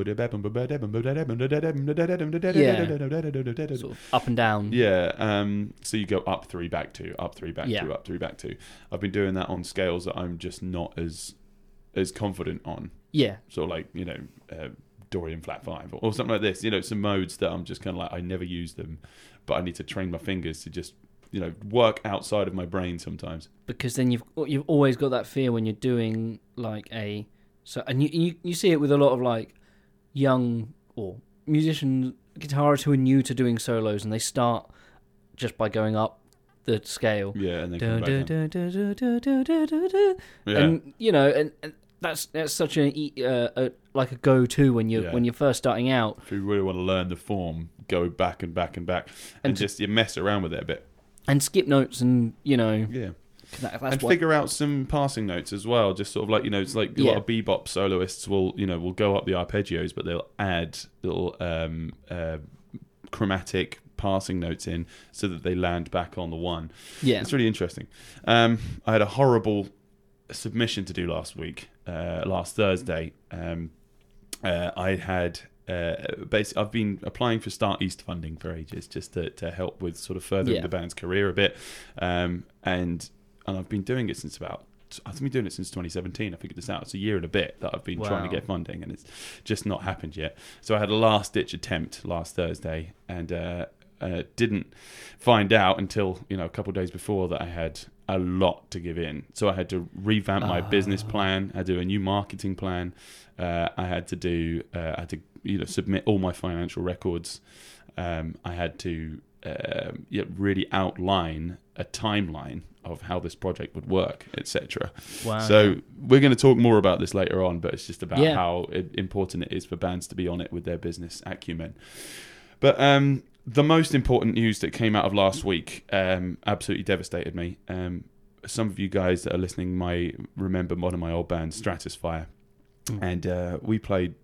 Speaker 3: of up and down.
Speaker 2: yeah, um, so you go up three, back two, up three, back
Speaker 3: Yeah.
Speaker 2: two, up three, back two. I've been doing that on scales that I'm just not as as confident on.
Speaker 3: Yeah.
Speaker 2: Sort of like you know uh, Dorian flat five or, or something like this. You know, some modes that I'm just kind of like I never use them, but I need to train my fingers to just you know work outside of my brain sometimes.
Speaker 3: because then you've you've always got that fear when you're doing like a so and you you, you see it with a lot of like young or musicians guitarists who are new to doing solos and they start just by going up the scale
Speaker 2: Yeah, and then come back down. Yeah.
Speaker 3: and you know and, and that's that's such a, uh, a like a go-to when you
Speaker 2: Yeah.
Speaker 3: when you're first starting out
Speaker 2: if you really want to learn the form, go back and back and back, and,
Speaker 3: And
Speaker 2: just you mess around with it a bit.
Speaker 3: and skip notes and you know
Speaker 2: Yeah.
Speaker 3: That,
Speaker 2: and
Speaker 3: what
Speaker 2: figure out some passing notes as well. Just sort of like you know, it's like a
Speaker 3: Yeah.
Speaker 2: lot of bebop soloists will you know will go up the arpeggios, but they'll add little um, uh, chromatic passing notes in so that they land back on the one.
Speaker 3: yeah
Speaker 2: It's really interesting. Um, I had a horrible submission to do last week, uh, last Thursday. Um, uh, I had. Uh, basically, I've been applying for Start East funding for ages, just to, to help with sort of furthering
Speaker 3: Yeah.
Speaker 2: the band's career a bit, um, and and I've been doing it since about I've been doing it since 2017. I figured this out. It's a year and a bit that I've been trying to get funding, and it's just not happened yet. So I had a last ditch attempt last Thursday, and uh, uh, didn't find out until you know a couple of days before that I had a lot to give in. So I had to revamp my business plan. I had to do a new marketing plan. Uh, I had to do. Uh, I had to you know submit all my financial records. Um, I had to um yeah, really outline a timeline of how this project would work, etc.
Speaker 3: Wow.
Speaker 2: So we're going to talk more about this later on, but it's just about
Speaker 3: Yeah.
Speaker 2: how important it is for bands to be on it with their business acumen. But um, the most important news that came out of last week um, absolutely devastated me. Um, some of you guys that are listening might remember one of my old bands, Stratosfire,
Speaker 3: Mm.
Speaker 2: and uh, we played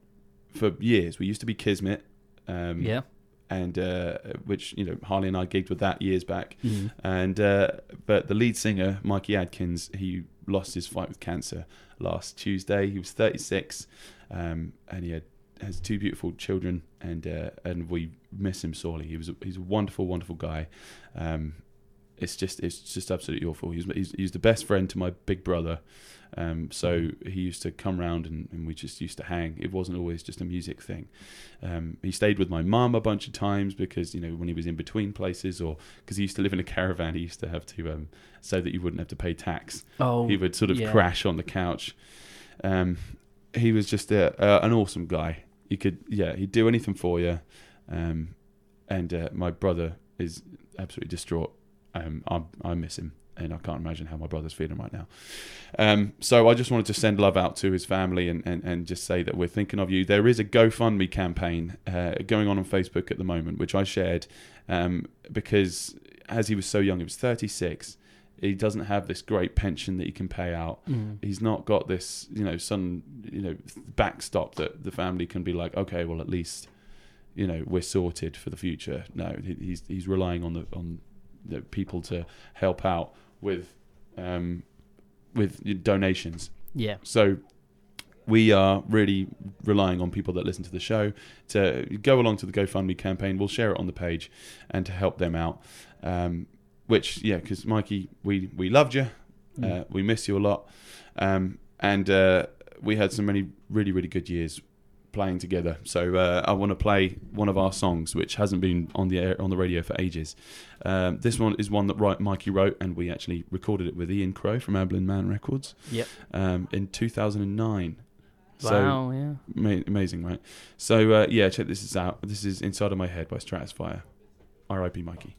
Speaker 2: for years. We used to be Kismet. Um,
Speaker 3: yeah.
Speaker 2: And uh, which you know Harley and I gigged with that years back,
Speaker 3: Mhm.
Speaker 2: and uh, but the lead singer Mikey Adkins he lost his fight with cancer last Tuesday. He was 36, um, and he had has two beautiful children, and uh, and we miss him sorely. He was a, he's a wonderful, wonderful guy. Um, it's just it's just absolutely awful. He's, he's he's the best friend to my big brother. Um, so he used to come round and, and we just used to hang. It wasn't always just a music thing. Um, he stayed with my mum a bunch of times because you know when he was in between places, or because he used to live in a caravan, he used to have to um, so that you wouldn't have to pay tax.
Speaker 3: Oh,
Speaker 2: he would sort of
Speaker 3: yeah.
Speaker 2: crash on the couch. Um, he was just a, uh, an awesome guy. You could yeah, he'd do anything for you. Um, and uh, my brother is absolutely distraught. Um, I I miss him, and I can't imagine how my brother's feeling right now. Um, so I just wanted to send love out to his family and, and, and just say that we're thinking of you. There is a GoFundMe campaign uh, going on on Facebook at the moment, which I shared um, because as he was so young, he was 36. He doesn't have this great pension that he can pay out.
Speaker 3: Mm.
Speaker 2: He's not got this, you know, some, you know, backstop that the family can be like, okay, well, at least, you know, we're sorted for the future. No, he's he's relying on the on the people to help out with um, with donations.
Speaker 3: Yeah.
Speaker 2: So we are really relying on people that listen to the show to go along to the GoFundMe campaign. We'll share it on the page and to help them out. Um, which, yeah, because Mikey, we, we loved you. Uh,
Speaker 3: Mm.
Speaker 2: we miss you a lot. Um, and uh, we had some many really, really good years playing together. So uh, I want to play one of our songs, which hasn't been on the air, on the radio for ages. Um, this one is one that Mikey wrote, and we actually recorded it with Ian Crow from Amblin Man Records
Speaker 3: Yep.
Speaker 2: um, in 2009. So
Speaker 3: Wow. Yeah.
Speaker 2: ma- amazing, right? So uh, yeah, check this out. This is Inside of My Head by Stratosfire. R.I.P. Mikey.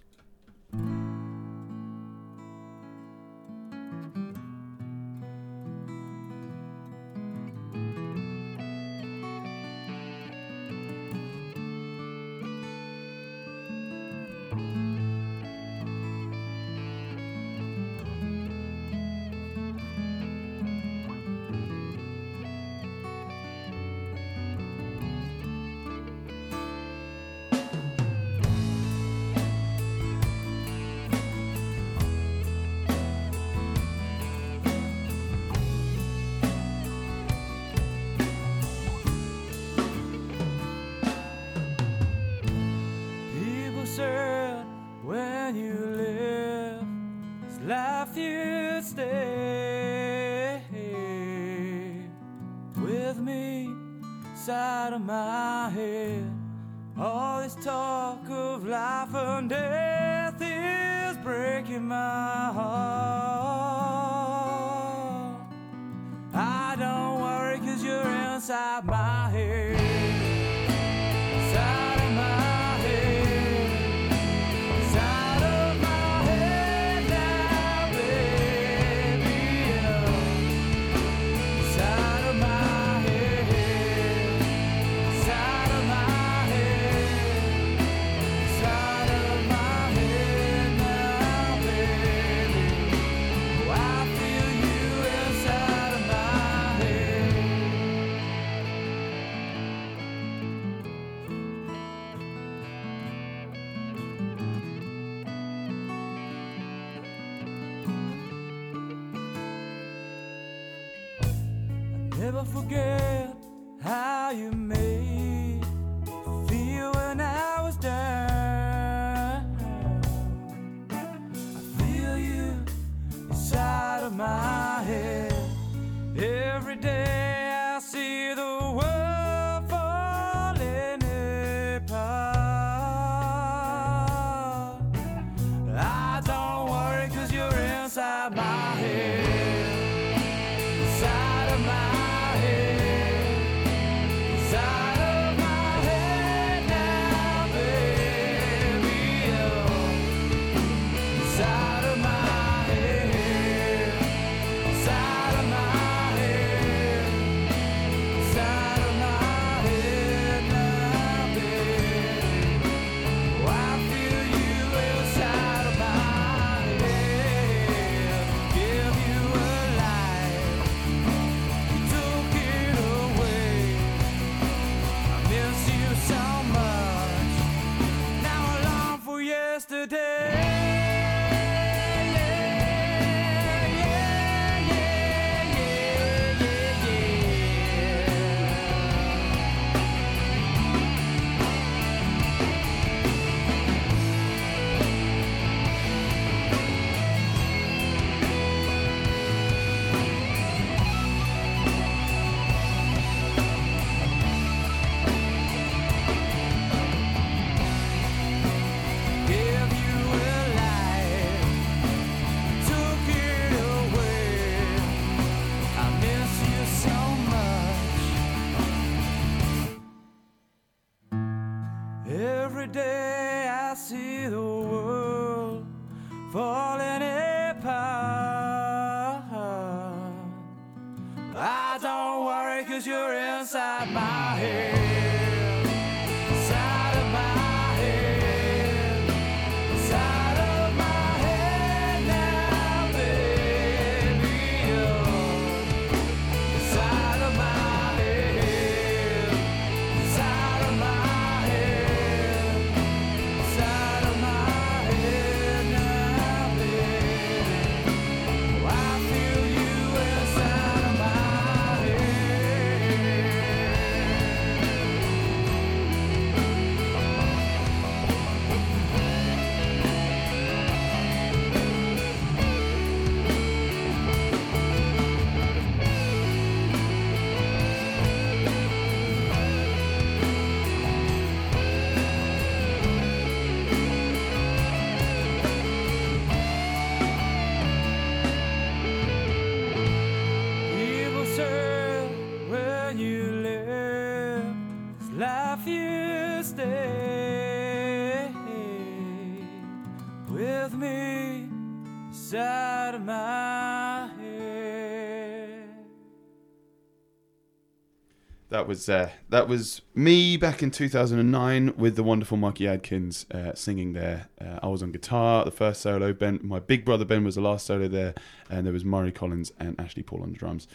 Speaker 2: That was uh, that was me back in 2009 with the wonderful Mikey Adkins uh, singing there. Uh, I was on guitar, the first solo. Ben, my big brother Ben was the last solo there, and there was Murray Collins and Ashley Paul on the drums.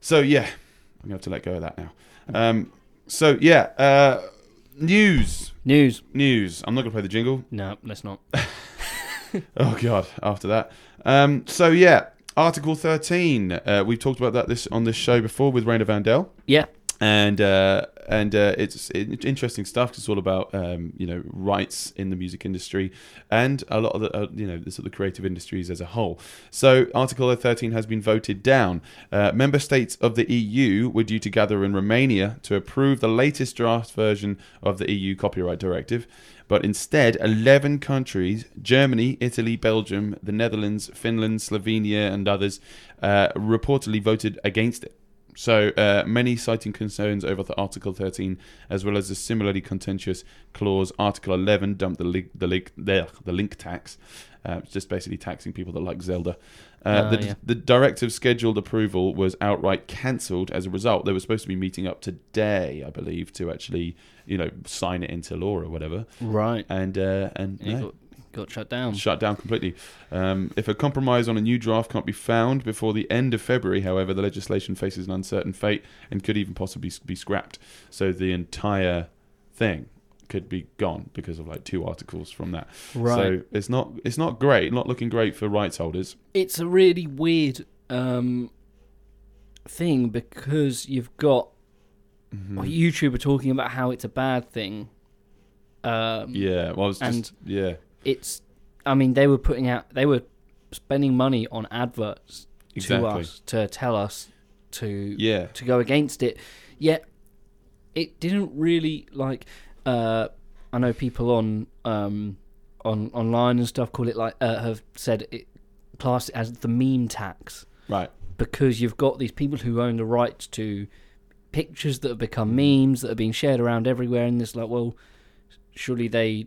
Speaker 2: So yeah, I'm gonna have to let go of that now. Um, so yeah, uh, news,
Speaker 3: News.
Speaker 2: news. I'm not gonna play the jingle.
Speaker 3: No, let's not.
Speaker 2: Oh god, after that. Um, so yeah, Article 13. Uh, we've talked about that this on this show before with Raina Vandel.
Speaker 3: Yeah.
Speaker 2: And uh, and uh, it's, interesting stuff it's all about um, you know rights in the music industry and a lot of the uh, you know the sort of creative industries as a whole. So Article 13 has been voted down. Uh, member states of the EU were due to gather in Romania to approve the latest draft version of the EU copyright directive. But instead, 11 countries Germany, Italy, Belgium, the Netherlands, Finland, Slovenia, and others uh, reportedly voted against it. So uh, many citing concerns over the Article 13, as well as the similarly contentious clause Article 11 dumped the link, the link, the, the link tax. Uh, it's just basically taxing people that like Zelda. Uh,
Speaker 3: Ah,
Speaker 2: the,
Speaker 3: yeah.
Speaker 2: the directive scheduled approval was outright cancelled as a result. They were supposed to be meeting up today, I believe, to actually, you know, sign it into law or whatever.
Speaker 3: Right.
Speaker 2: And uh, and
Speaker 3: And it
Speaker 2: no,
Speaker 3: got, shut down.
Speaker 2: shut down completely. Um, if a compromise on a new draft can't be found before the end of February, however, the legislation faces an uncertain fate and could even possibly be scrapped. So the entire thing could be gone because of like two articles from that.
Speaker 3: Right.
Speaker 2: So it's not it's not great, not looking great for rights holders.
Speaker 3: it's a really weird um, thing because you've got
Speaker 2: Mm-hmm.
Speaker 3: well, YouTube are talking about how it's a bad thing. Um,
Speaker 2: Yeah, well, it's just
Speaker 3: And-
Speaker 2: yeah,
Speaker 3: it's. I mean, they were putting out. They were spending money on adverts
Speaker 2: exactly.
Speaker 3: to us to tell us to
Speaker 2: Yeah,
Speaker 3: to go against it. Yet it didn't really like. Uh, I know people on um, on online and stuff call it like uh, have said it class it as the meme tax
Speaker 2: right.
Speaker 3: because you've got these people who own the rights to pictures that have become memes that are being shared around everywhere, and it's like, well, surely they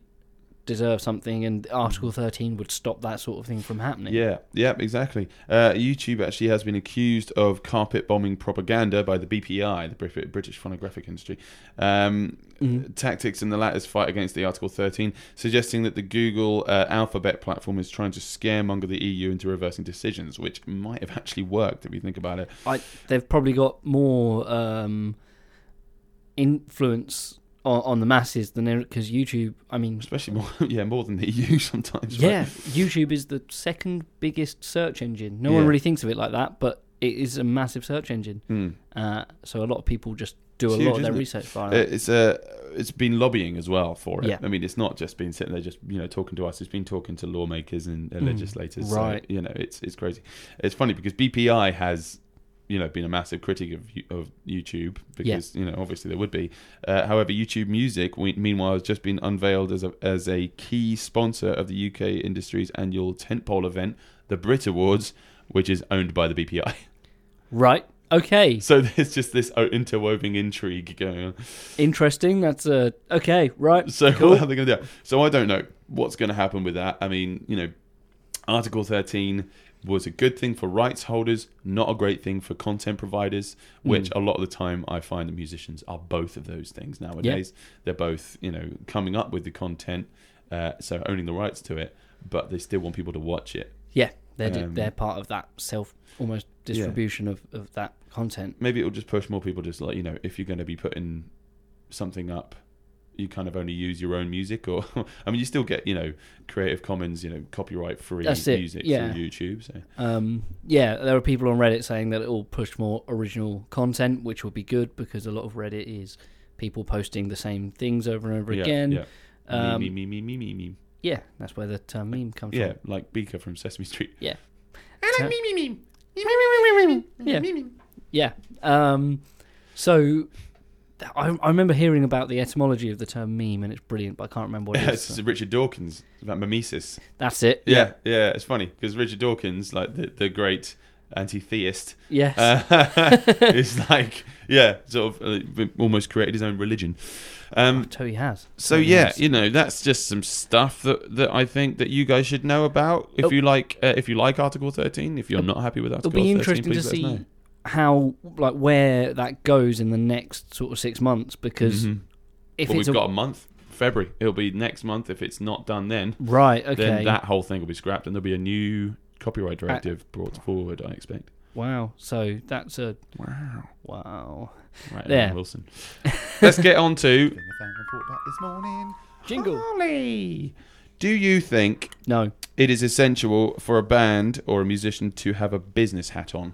Speaker 3: deserve something, and Article 13 would stop that sort of thing from happening.
Speaker 2: Yeah, yeah, exactly. Uh, YouTube actually has been accused of carpet bombing propaganda by the BPI, the Brit- British Phonographic Industry. Um,
Speaker 3: Mhm.
Speaker 2: Tactics in the latter's fight against the Article 13, suggesting that the Google uh, Alphabet platform is trying to scaremonger the EU into reversing decisions, which might have actually worked if you think about it.
Speaker 3: I, they've probably got more um, influence on, on the masses than because YouTube. I mean,
Speaker 2: especially more yeah more than the EU sometimes. right?
Speaker 3: yeah, YouTube is the second biggest search engine. No one really thinks of it like that, but it is a massive search engine.
Speaker 2: Mm.
Speaker 3: Uh, so a lot of people just do
Speaker 2: It's
Speaker 3: a
Speaker 2: huge,
Speaker 3: lot of their
Speaker 2: it?
Speaker 3: research via that.
Speaker 2: It's uh, it's been lobbying as well for it.
Speaker 3: Yeah.
Speaker 2: I mean, it's not just been sitting there just you know talking to us. It's been talking to lawmakers and, and
Speaker 3: Mm,
Speaker 2: legislators.
Speaker 3: right.
Speaker 2: So, you know, it's it's crazy. It's funny because BPI has you know been a massive critic of of YouTube because you know obviously there would be. Uh, however, YouTube Music we, meanwhile has just been unveiled as a as a key sponsor of the UK industry's annual tentpole event, the Brit Awards, which is owned by the BPI.
Speaker 3: Right. Okay.
Speaker 2: So there's just this interwoven intrigue going on.
Speaker 3: Interesting. That's uh, okay. Right.
Speaker 2: So
Speaker 3: Cool.
Speaker 2: what are they going to do? So I don't know what's going to happen with that. I mean, you know, Article 13 was a good thing for rights holders, not a great thing for content providers. Which
Speaker 3: Mm.
Speaker 2: a lot of the time I find that musicians are both of those things nowadays. They're both, you know, coming up with the content, uh, so owning the rights to it, but they still want people to watch it.
Speaker 3: Yeah, they're
Speaker 2: Um,
Speaker 3: they're part of that self almost distribution of, of that content.
Speaker 2: Maybe it'll just push more people. Just like you know, if you're going to be putting something up. You kind of only use your own music, or I mean, you still get you know Creative Commons, you know, copyright free music
Speaker 3: yeah.
Speaker 2: through YouTube. So
Speaker 3: Um, yeah, there are people on Reddit saying that it will push more original content, which will be good because a lot of Reddit is people posting the same things over and over
Speaker 2: yeah,
Speaker 3: again.
Speaker 2: yeah.
Speaker 3: Um,
Speaker 2: me, me, me, me, me, me.
Speaker 3: yeah, that's where the term meme comes
Speaker 2: Yeah,
Speaker 3: from.
Speaker 2: like Beaker from Sesame Street.
Speaker 3: Yeah.
Speaker 2: I
Speaker 3: So-
Speaker 2: like me, me, me.
Speaker 3: Yeah. Yeah. Um, so I, I remember hearing about the etymology of the term meme, and it's brilliant, but I can't remember what it
Speaker 2: it's
Speaker 3: is.
Speaker 2: Richard Dawkins about mimesis.
Speaker 3: That's it.
Speaker 2: Yeah, yeah, it's funny because Richard Dawkins, like the, the great anti-theist,
Speaker 3: Yes.
Speaker 2: uh, is like yeah, sort of uh, almost created his own religion. Um,
Speaker 3: so he has.
Speaker 2: so yeah,
Speaker 3: has.
Speaker 2: you know that's just some stuff that, that I think that you guys should know about. If
Speaker 3: Oh.
Speaker 2: you like, uh, if you like Article thirteen, if you're
Speaker 3: It'll-
Speaker 2: not happy with
Speaker 3: It'll
Speaker 2: Article
Speaker 3: be
Speaker 2: 13,
Speaker 3: interesting to
Speaker 2: please let us know.
Speaker 3: see how, like, where that goes in the next sort of six months because
Speaker 2: Mhm.
Speaker 3: if
Speaker 2: well,
Speaker 3: it's
Speaker 2: we've
Speaker 3: a,
Speaker 2: got a month, February. It'll be next month. If it's not done then,
Speaker 3: right, okay,
Speaker 2: then that whole thing will be scrapped, and there'll be a new copyright directive brought forward. I expect.
Speaker 3: wow. So that's a
Speaker 2: Wow.
Speaker 3: wow
Speaker 2: Right,
Speaker 3: There.
Speaker 2: Aaron Wilson. Let's get on to
Speaker 1: Thing the fan report back this morning.
Speaker 3: jingle.
Speaker 2: Holly. Do you think
Speaker 3: No.
Speaker 2: it is essential for a band or a musician to have a business hat on?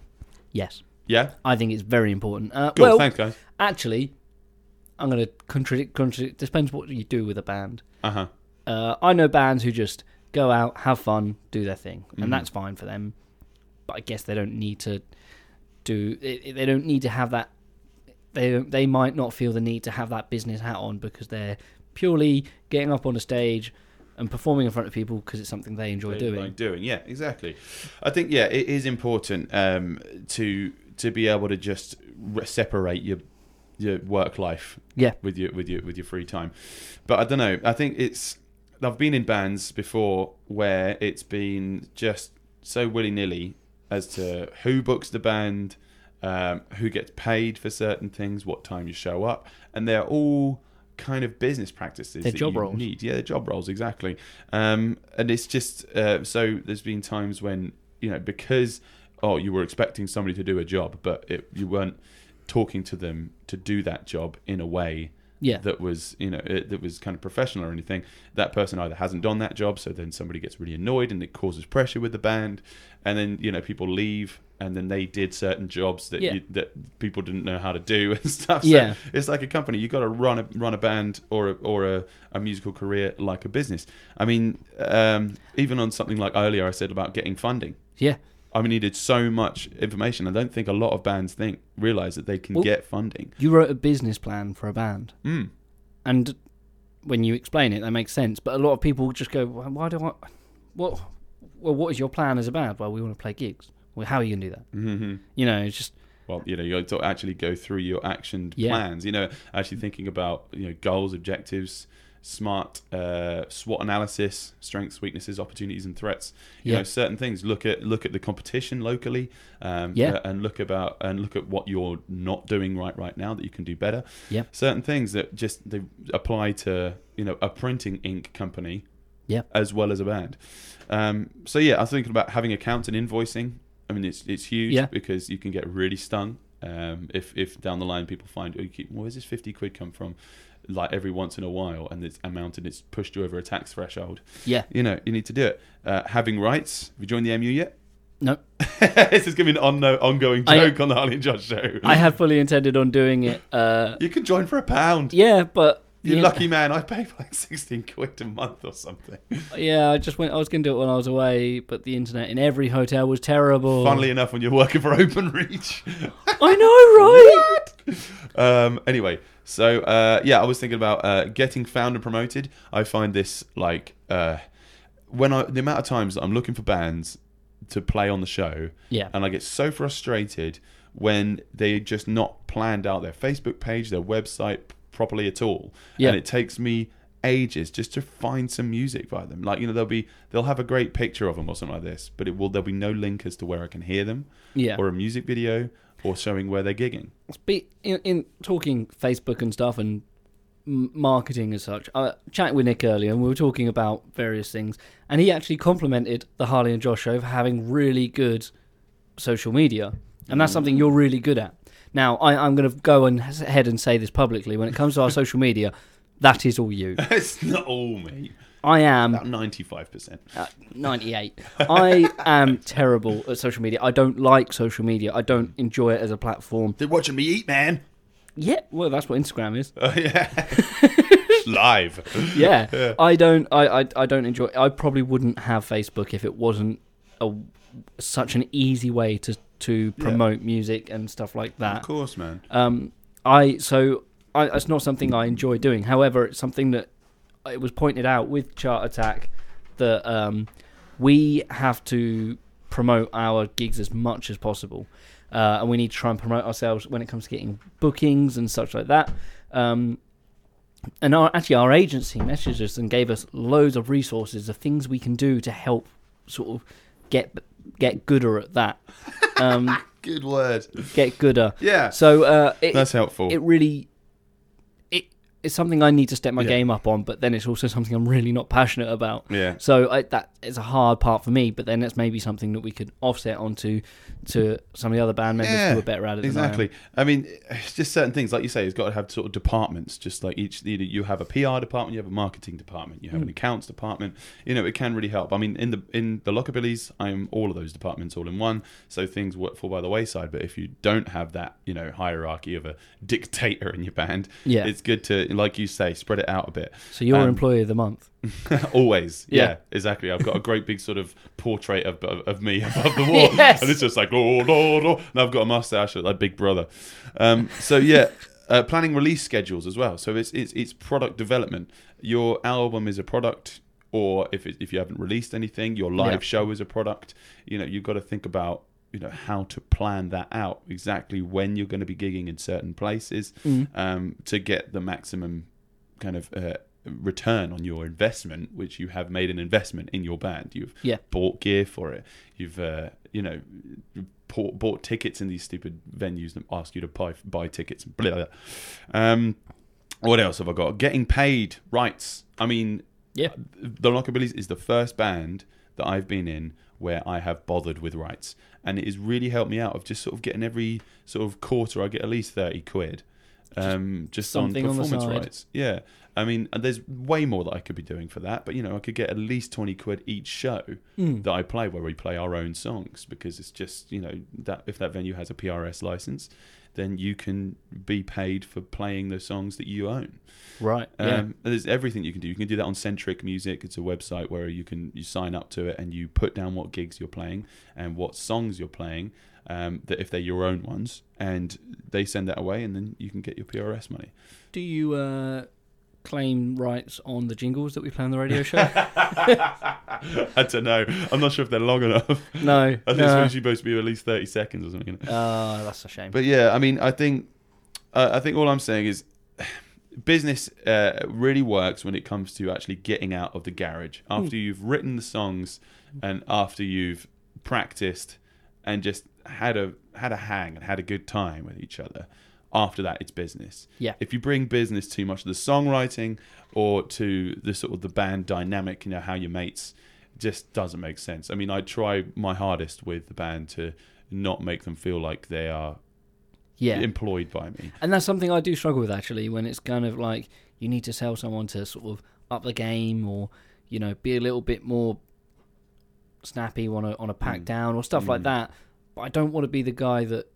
Speaker 3: Yes,
Speaker 2: Yeah.
Speaker 3: I think it's very important. Uh,
Speaker 2: Cool.
Speaker 3: well,
Speaker 2: Thanks, guys.
Speaker 3: actually, I'm going to contradict. Contradict. Depends what you do with a band.
Speaker 2: Uh huh.
Speaker 3: Uh, I know bands who just go out, have fun, do their thing, and that's fine for them. But I guess they don't need to do. They they don't need to have that. They they might not feel the need to have that business hat on because they're purely getting up on a stage and performing in front of people because it's something they enjoy
Speaker 2: They
Speaker 3: doing.
Speaker 2: like doing. Yeah, exactly. I think yeah, it is important um, to to be able to just separate your your work life
Speaker 3: Yeah.
Speaker 2: with your with your with your free time. But I don't know. I think it's I've been in bands before where it's been just so willy nilly as to who books the band, um, who gets paid for certain things, what time you show up, and they're all kind of business practices.
Speaker 3: They're
Speaker 2: that
Speaker 3: job
Speaker 2: you
Speaker 3: roles.
Speaker 2: Need. Yeah, they're job roles exactly. Um, and it's just uh, so there's been times when you know because oh you were expecting somebody to do a job, but it, you weren't talking to them to do that job in a way
Speaker 3: Yeah.
Speaker 2: that was you know it, that was kind of professional or anything that person either hasn't done that job so then somebody gets really annoyed and it causes pressure with the band and then you know people leave and then they did certain jobs that
Speaker 3: Yeah.
Speaker 2: you, that people didn't know how to do and stuff so
Speaker 3: Yeah.
Speaker 2: it's like a company you got to run a run a band or a, or a, a musical career like a business i mean um, even on something like earlier i said about getting funding
Speaker 3: yeah.
Speaker 2: I needed so much information. I don't think a lot of bands think realize that they can
Speaker 3: Well-
Speaker 2: get funding.
Speaker 3: You wrote a business plan for a band.
Speaker 2: Mm.
Speaker 3: and when you explain it, that makes sense. But a lot of people just go, "Why why do I? What? Well, what is your plan as a band? Well, we want to play gigs. Well, how are you gonna do that?
Speaker 2: hmm
Speaker 3: You know, it's just
Speaker 2: Well, you know, you to actually go through your action
Speaker 3: Yeah.
Speaker 2: plans. You know, actually thinking about you know goals, objectives, smart uh, SWOT analysis, strengths, weaknesses, opportunities, and threats. You
Speaker 3: Yeah.
Speaker 2: know, certain things. Look at look at the competition locally. Um,
Speaker 3: Yeah.
Speaker 2: uh, and look about and look at what you're not doing right right now that you can do better.
Speaker 3: Yeah.
Speaker 2: Certain things that just they apply to you know a printing ink company.
Speaker 3: Yeah.
Speaker 2: As well as a band. Um, so yeah, I was thinking about having accounts and invoicing. I mean, it's it's huge
Speaker 3: Yeah.
Speaker 2: because you can get really stung um, if if down the line people find oh, you keep, where's this fifty quid come from? Like every once in a while, and it's amounted, it's pushed you over a tax threshold.
Speaker 3: Yeah.
Speaker 2: You know, you need to do it. Uh, having rights. Have you joined the MU yet?
Speaker 3: No,
Speaker 2: this is going to be an on- ongoing
Speaker 3: I-
Speaker 2: joke on the Harley and Josh show.
Speaker 3: I had fully intended on doing it. Uh,
Speaker 2: you can join for a pound.
Speaker 3: yeah, but
Speaker 2: You
Speaker 3: yeah,
Speaker 2: lucky man. I pay like sixteen quid a month or something.
Speaker 3: Yeah, I just went. I was going to do it when I was away, but the internet in every hotel was terrible.
Speaker 2: Funnily enough, when you're working for OpenReach.
Speaker 3: I know, right?
Speaker 2: um, anyway, so uh, yeah, I was thinking about uh, getting found and promoted. I find this like uh, when I the amount of times that I'm looking for bands to play on the show,
Speaker 3: Yeah.
Speaker 2: and I get so frustrated when they just not planned out their Facebook page, their website properly at all,
Speaker 3: Yeah.
Speaker 2: and it takes me ages just to find some music by them. Like you know, they'll be they'll have a great picture of them or something like this, but it will there'll be no link as to where I can hear them,
Speaker 3: Yeah.
Speaker 2: or a music video, or showing where they're gigging.
Speaker 3: Spe- in, in talking Facebook and stuff and marketing as such, I chatted with Nick earlier and we were talking about various things, and he actually complimented the Harley and Josh show for having really good social media, and that's something you're really good at. Now, I, I'm going to go and ahead and say this publicly. When it comes to our social media, that is all you.
Speaker 2: it's not all me.
Speaker 3: I am
Speaker 2: About ninety-five percent.
Speaker 3: Uh, 98. I am terrible at social media. I don't like social media. I don't enjoy it as a platform.
Speaker 2: They're watching me eat, man.
Speaker 3: Yeah, well, that's what Instagram is.
Speaker 2: Oh yeah, live.
Speaker 3: Yeah,
Speaker 2: Yeah.
Speaker 3: I don't. I, I I don't enjoy. I probably wouldn't have Facebook if it wasn't a such an easy way to to
Speaker 2: Yeah.
Speaker 3: promote music and stuff like that.
Speaker 2: Of course, man.
Speaker 3: Um, I so I, it's not something I enjoy doing. However, it's something that it was pointed out with Chart Attack that um, we have to promote our gigs as much as possible, uh, and we need to try and promote ourselves when it comes to getting bookings and such like that. Um, and our, actually, our agency messaged us and gave us loads of resources of things we can do to help sort of get get gooder at that. Um,
Speaker 2: Good word.
Speaker 3: get gooder.
Speaker 2: Yeah,
Speaker 3: So uh, it,
Speaker 2: that's helpful.
Speaker 3: it really it's something I need to step my
Speaker 2: Yeah.
Speaker 3: game up on, but then it's also something I'm really not passionate about.
Speaker 2: yeah,
Speaker 3: So I, that is a hard part for me, but then that's maybe something that we could offset onto to some of the other band members
Speaker 2: Yeah,
Speaker 3: who are better at it.
Speaker 2: exactly.
Speaker 3: I,
Speaker 2: I, mean, it's just certain things, like you say, it's got to have sort of departments. Just like each, you, know, you have a PR department, you have a marketing department, you have
Speaker 3: Hmm.
Speaker 2: an accounts department. You know, it can really help. I mean, in the in the Lockabillys, I'm all of those departments all in one, so things work fall by the wayside. But if you don't have that, you know, hierarchy of a dictator in your band,
Speaker 3: Yeah.
Speaker 2: it's good to, like you say, spread it out a bit.
Speaker 3: so you're
Speaker 2: um,
Speaker 3: employee of the month.
Speaker 2: Always, yeah.
Speaker 3: Yeah.
Speaker 2: exactly. I've got a great big sort of portrait of, of, of me above the wall,
Speaker 3: Yes.
Speaker 2: and it's just like oh, oh, oh, and I've got a mustache like Big Brother. Um, so yeah, uh, planning release schedules as well. So it's it's it's product development. Your album is a product, or if it, if you haven't released anything, your live
Speaker 3: Yeah.
Speaker 2: show is a product. You know, you've got to think about you know how to plan that out exactly when you're going to be gigging in certain places
Speaker 3: Mm.
Speaker 2: um, to get the maximum kind of uh, return on your investment, which you have made an investment in your band. You've
Speaker 3: Yeah.
Speaker 2: bought gear for it. You've uh, you know bought, bought tickets in these stupid venues that ask you to buy buy tickets. Blah, blah. Um, what else have I got? Getting paid rights. I mean,
Speaker 3: Yeah.
Speaker 2: the Lockabillys is the first band that I've been in where I have bothered with rights, and it has really helped me out of just sort of getting every sort of quarter I get at least thirty quid, um, just, on
Speaker 3: on
Speaker 2: performance
Speaker 3: side.
Speaker 2: rights. Yeah, I mean, there's way more that I could be doing for that, but you know, I could get at least twenty quid each show
Speaker 3: Mm.
Speaker 2: that I play where we play our own songs because it's just you know that if that venue has a PRS license, then you can be paid for playing the songs that you own.
Speaker 3: Right. Yeah.
Speaker 2: Um, there's everything you can do. You can do that on Sentric Music. It's a website where you can you sign up to it and you put down what gigs you're playing and what songs you're playing. Um, that if they're your own ones, and they send that away, and then you can get your PRS money.
Speaker 3: Do you uh, claim rights on the jingles that we play on the radio show?
Speaker 2: I don't know. I'm not sure if they're long enough.
Speaker 3: no.
Speaker 2: I think it's
Speaker 3: no.
Speaker 2: only supposed to be at least 30 seconds or something.
Speaker 3: Oh, that's a shame.
Speaker 2: But yeah, I mean, I think uh, I think all I'm saying is business uh, really works when it comes to actually getting out of the garage after you've written the songs and after you've practiced and just had a had a hang and had a good time with each other. After that, it's business.
Speaker 3: Yeah.
Speaker 2: If you bring business too much to the songwriting or to the sort of the band dynamic, you know how your mates, just doesn't make sense. I mean, I try my hardest with the band to not make them feel like they are
Speaker 3: Yeah.
Speaker 2: employed by me.
Speaker 3: And that's something I do struggle with actually when it's kind of like you need to tell someone to sort of up the game or you know be a little bit more snappy on a on a pack
Speaker 2: Mm.
Speaker 3: down or stuff like
Speaker 2: Mm.
Speaker 3: that. But I don't want to be the guy that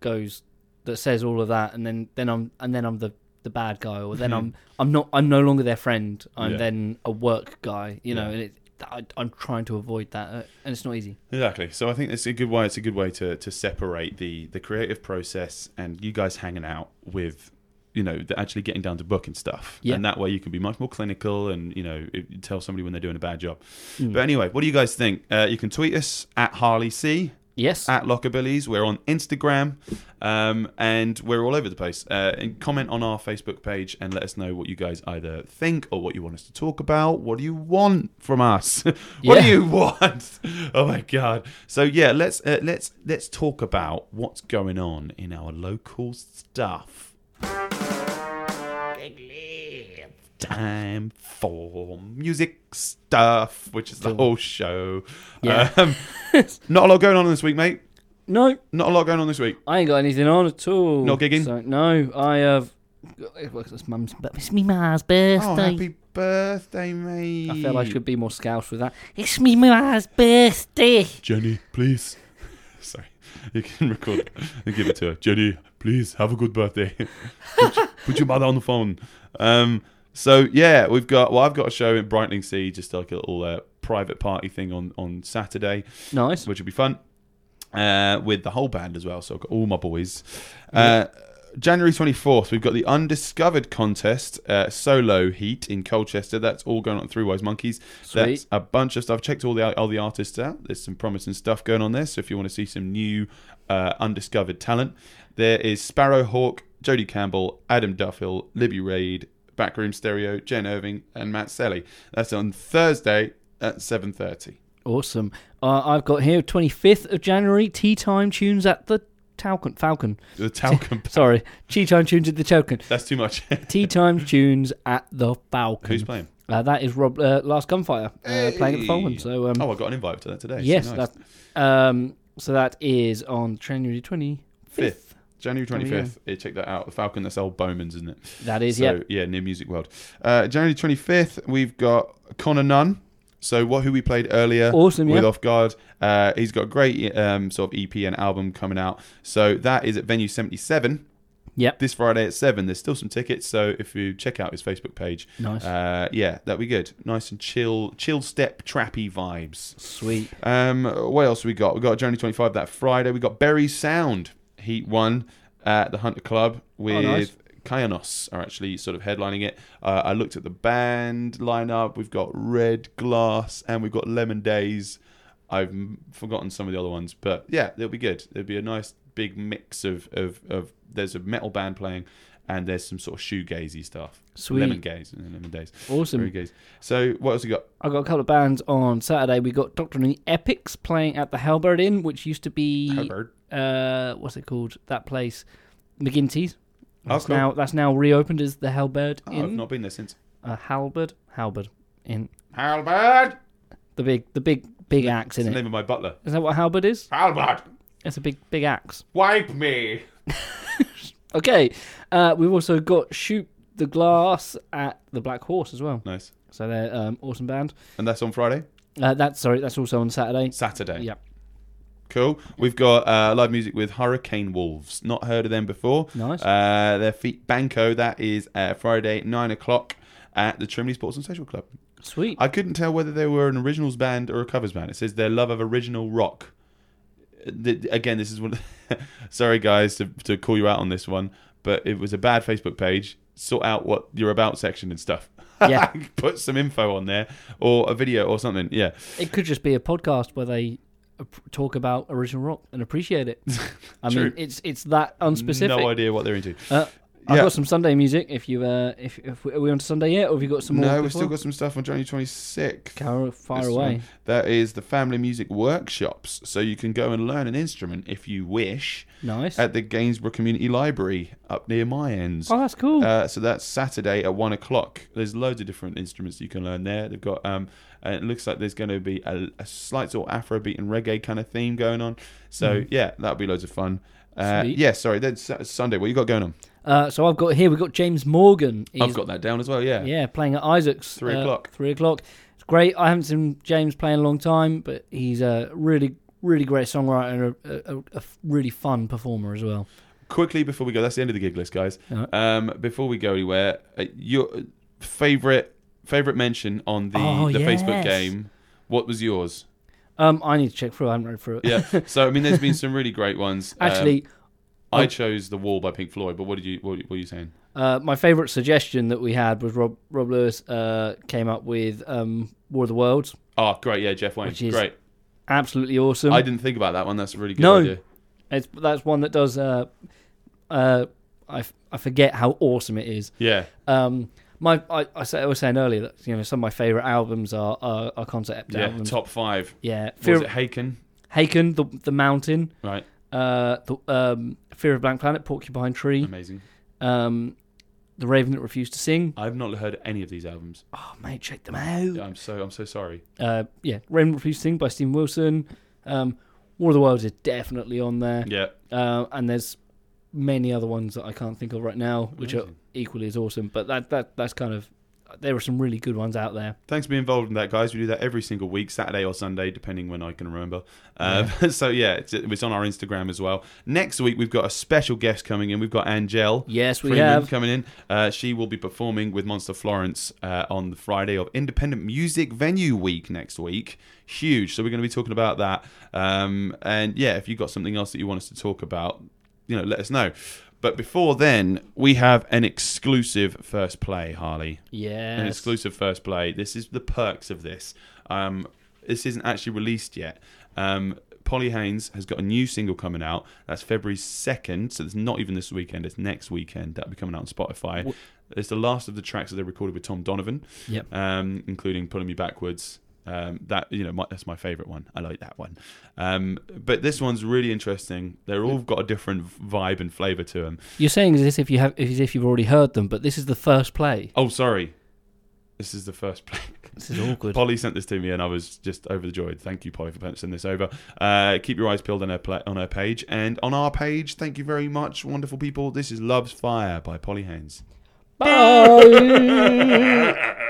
Speaker 3: goes that says all of that and then then I'm and then I'm the the bad guy or then I'm I'm not I'm no longer their friend. I'm
Speaker 2: Yeah.
Speaker 3: then a work guy, you know,
Speaker 2: Yeah.
Speaker 3: and it I, I'm trying to avoid that, uh, and it's not easy.
Speaker 2: Exactly. So I think it's a good way. It's a good way to to separate the the creative process and you guys hanging out with, you know, the actually getting down to booking stuff.
Speaker 3: Yeah.
Speaker 2: And that way you can be much more clinical and you know it- you tell somebody when they're doing a bad job.
Speaker 3: Mm.
Speaker 2: But anyway, what do you guys think? Uh, you can tweet us at Harley C.
Speaker 3: Yes,
Speaker 2: at Lockabillies. We're on Instagram, um, and we're all over the place. Uh, and comment on our Facebook page and let us know what you guys either think or what you want us to talk about. What do you want from us? what
Speaker 3: Yeah.
Speaker 2: do you want? oh my god! So yeah, let's uh, let's let's talk about what's going on in our local stuff. Time for music stuff, which is the whole show.
Speaker 3: Yeah.
Speaker 2: Um, not a lot going on this week, mate.
Speaker 3: no,
Speaker 2: Not a lot going on this week.
Speaker 3: I ain't got anything on at all.
Speaker 2: Not gigging?
Speaker 3: So, no, I have. It's mum's. It's me ma's birthday.
Speaker 2: Oh, happy birthday, mate.
Speaker 3: I feel I should be more scouse with that. It's me ma's birthday.
Speaker 2: Jenny, please. Sorry. You can record and give it to her. Jenny, please have a good birthday. put, your- put your mother on the phone. Um, so yeah, we've got. Well, I've got a show in Brightlingsea, just like a little uh, private party thing on on Saturday,
Speaker 3: Nice.
Speaker 2: which will be fun. Uh, with the whole band as well. So I've got all my boys. Uh, January 24th, we've got the Undiscovered Contest uh, solo heat in Colchester. That's all going on through Wise Monkeys. That's a bunch of stuff. I've Checked all the all the artists out. There's some promising stuff going on there. So if you want to see some new uh, undiscovered talent, there is Sparrow Hawk, Jodie Campbell, Adam Duffield, Libby Raid, Backroom Stereo, Jen Irving, and Matt Selly. That's on Thursday at 7:30.
Speaker 3: Awesome. Uh, I've got here 25th of January. Tea time tunes at the Talcon Falcon.
Speaker 2: The Talcum.
Speaker 3: Sorry, tea time tunes at the Talcon.
Speaker 2: That's too much.
Speaker 3: Tea time tunes at the Falcon.
Speaker 2: Who's playing?
Speaker 3: Uh, that is Rob uh, Last Gunfire uh, playing at the Falcon. So um,
Speaker 2: Oh, I got an invite to that today.
Speaker 3: yes,
Speaker 2: so nice.
Speaker 3: that um, so that is on January 25th.
Speaker 2: Fifth. January
Speaker 3: There we
Speaker 2: twenty fifth. Yeah, check that out. The Falcon. That's old Bowman's, isn't it?
Speaker 3: That is
Speaker 2: so,
Speaker 3: yeah.
Speaker 2: yeah, near Music World. Uh, January twenty fifth. We've got Conner Nunn. So what who we played earlier
Speaker 3: Awesome,
Speaker 2: with
Speaker 3: yeah.
Speaker 2: Off Guard. Uh, he's got a great um, sort of EP and album coming out. So that is at Venue seventy seven.
Speaker 3: Yep.
Speaker 2: This Friday at seven. There's still some tickets. So if you check out his Facebook page,
Speaker 3: Nice.
Speaker 2: uh, yeah, that'd be good. Nice and chill, chill step trappy vibes.
Speaker 3: Sweet.
Speaker 2: Um, what else we got? We got January 25 that Friday. We got Bury Sound Heat One at the Hunter Club with
Speaker 3: Oh, nice.
Speaker 2: Kyanos are actually sort of headlining it. Uh, I looked at the band lineup. We've got Red Glass and we've got Lemon Days. I've forgotten some of the other ones, but yeah, it'll be good. It'll be a nice big mix of of, of there's a metal band playing and there's some sort of shoegazy stuff.
Speaker 3: Sweet.
Speaker 2: Lemon Gaze Lemon Days.
Speaker 3: Awesome.
Speaker 2: Very gaze. So what else we got?
Speaker 3: I've got a couple of bands on Saturday. We got Doctor and the Epics playing at the Halberd Inn, which used to be
Speaker 2: Herbert.
Speaker 3: uh, what's it called? That place, McGinty's.
Speaker 2: Oh,
Speaker 3: That's
Speaker 2: cool.
Speaker 3: now that's now reopened as the Halberd
Speaker 2: Oh, I've not been there since.
Speaker 3: Uh, Halberd, Halberd Inn.
Speaker 2: Halbert.
Speaker 3: The big, the big, big axe in
Speaker 2: the name of my butler.
Speaker 3: Is that what Halberd is?
Speaker 2: Albert,
Speaker 3: It's a big, big axe.
Speaker 2: wipe me.
Speaker 3: Okay. Uh, we've also got Shoot the Glass at the Black Horse as well.
Speaker 2: Nice.
Speaker 3: So they're um, awesome band.
Speaker 2: And that's on Friday?
Speaker 3: Uh, that's sorry, that's also on Saturday.
Speaker 2: Saturday.
Speaker 3: Yep.
Speaker 2: Cool. We've got uh, live music with Hurricane Wolves. Not heard of them before.
Speaker 3: Nice.
Speaker 2: Uh, their feet Banco. That is uh, Friday, 9 o'clock at the Trimley Sports and Social Club.
Speaker 3: Sweet.
Speaker 2: I couldn't tell whether they were an originals band or a covers band. It says their love of original rock. Uh, th- Again, this is one. Sorry, guys, to, to call you out on this one, but it was a bad Facebook page. Sort out what your about section and stuff.
Speaker 3: Yeah.
Speaker 2: Put some info on there or a video or something. Yeah.
Speaker 3: It could just be a podcast where they talk about original rock and appreciate it. I mean, it's it's that unspecific.
Speaker 2: No idea what they're into.
Speaker 3: Uh, I've
Speaker 2: Yeah.
Speaker 3: got some Sunday music. If you uh, if, if we, are we on to Sunday yet, or have you got some more?
Speaker 2: No, we've
Speaker 3: before?
Speaker 2: still got some stuff on January 26th.
Speaker 3: Go far
Speaker 2: This
Speaker 3: away.
Speaker 2: one. That is the Family Music Workshops. So you can go and learn an instrument if you wish
Speaker 3: Nice.
Speaker 2: at the Gainsborough Community Library up near my ends.
Speaker 3: oh, that's cool.
Speaker 2: Uh, so that's Saturday at one o'clock. There's loads of different instruments you can learn there. They've got um, and it looks like there's going to be a, a slight sort of Afrobeat and reggae kind of theme going on. So
Speaker 3: Mm-hmm.
Speaker 2: yeah, that'll be loads of fun. Uh, yeah, sorry, then Sunday. What you got going on?
Speaker 3: Uh, so I've got here. We've got James Morgan.
Speaker 2: I've got that down as well. Yeah.
Speaker 3: Yeah, playing at Isaac's.
Speaker 2: Three
Speaker 3: uh,
Speaker 2: o'clock.
Speaker 3: Three o'clock. It's great. I haven't seen James play in a long time, but he's a really, really great songwriter and a really fun performer as well.
Speaker 2: Quickly before we go, that's the end of the gig list, guys.
Speaker 3: Alright.
Speaker 2: Um, before we go anywhere, uh, your favorite favorite mention on the
Speaker 3: Oh,
Speaker 2: the Facebook game. What was yours?
Speaker 3: Um, I need to check through. I haven't read through it.
Speaker 2: Yeah. so I mean, there's been some really great ones. Um,
Speaker 3: Actually,
Speaker 2: I
Speaker 3: oh.
Speaker 2: chose "The Wall" by Pink Floyd. But what did you what, what were you saying?
Speaker 3: uh, my favourite suggestion that we had was Rob Rob Lewis uh, came up with um, War of the Worlds.
Speaker 2: Oh, great! Yeah, Jeff Wayne.
Speaker 3: Which is
Speaker 2: great.
Speaker 3: Absolutely awesome.
Speaker 2: I didn't think about that one. That's a really good
Speaker 3: No.
Speaker 2: idea.
Speaker 3: It's that's one that does. Uh, uh, I, f- I forget how awesome it is.
Speaker 2: Yeah.
Speaker 3: Um, my I, I, say, I was saying earlier that you know some of my favorite albums are are, are concept
Speaker 2: Yeah.
Speaker 3: albums.
Speaker 2: Top five.
Speaker 3: Yeah,
Speaker 2: Was
Speaker 3: Fear
Speaker 2: it Haken?
Speaker 3: Haken, the the Mountain,
Speaker 2: Right.
Speaker 3: uh, the um, Fear of Blank Planet, Porcupine Tree,
Speaker 2: Amazing.
Speaker 3: um, the Raven that refused to sing.
Speaker 2: I've not heard any of these albums.
Speaker 3: Oh mate, check them out.
Speaker 2: I'm so I'm so sorry.
Speaker 3: Uh, yeah, Raven refused to sing by Steven Wilson. Um, War of the Worlds is definitely on there,
Speaker 2: Yeah.
Speaker 3: uh, and there's many other ones that I can't think of right now, which are equally as awesome. But that that that's kind of there are some really good ones out there.
Speaker 2: Thanks for being involved in that, guys. We do that every single week, Saturday or Sunday, depending when I can remember. Um, so yeah, it's, it's on our Instagram as well. Next week we've got a special guest coming in. We've got Angel.
Speaker 3: Yes, we
Speaker 2: Freeman
Speaker 3: have.
Speaker 2: coming in. Uh, she will be performing with Monster Florence uh, on the Friday of Independent Music Venue Week next week. Huge. So we're going to be talking about that. Um, and yeah, if you've got something else that you want us to talk about, you know, let us know. But before then, we have an exclusive first play, Harley.
Speaker 3: Yeah,
Speaker 2: An exclusive first play. This is the perks of this. Um, this isn't actually released yet. Um, Polly Haynes has got a new single coming out. That's February 2nd. So it's not even this weekend, it's next weekend. That'll be coming out on Spotify. It's the last of the tracks that they recorded with Tom Donovan,
Speaker 3: Yep.
Speaker 2: um, including Pulling Me Backwards. Um, that you know, my, that's my favorite one. I like that one. Um, but this one's really interesting. They're all got a different vibe and flavor to them.
Speaker 3: You're saying as if you have as if you've already heard them, but this is the first play.
Speaker 2: Oh, sorry, this is the first play.
Speaker 3: This is awkward.
Speaker 2: Polly sent this to me, and I was just overjoyed. Thank you, Polly, for sending this over. Uh, keep your eyes peeled on her pla on her page, and on our page. Thank you very much, wonderful people. This is Love's Fire by Polly Haynes.
Speaker 3: Bye.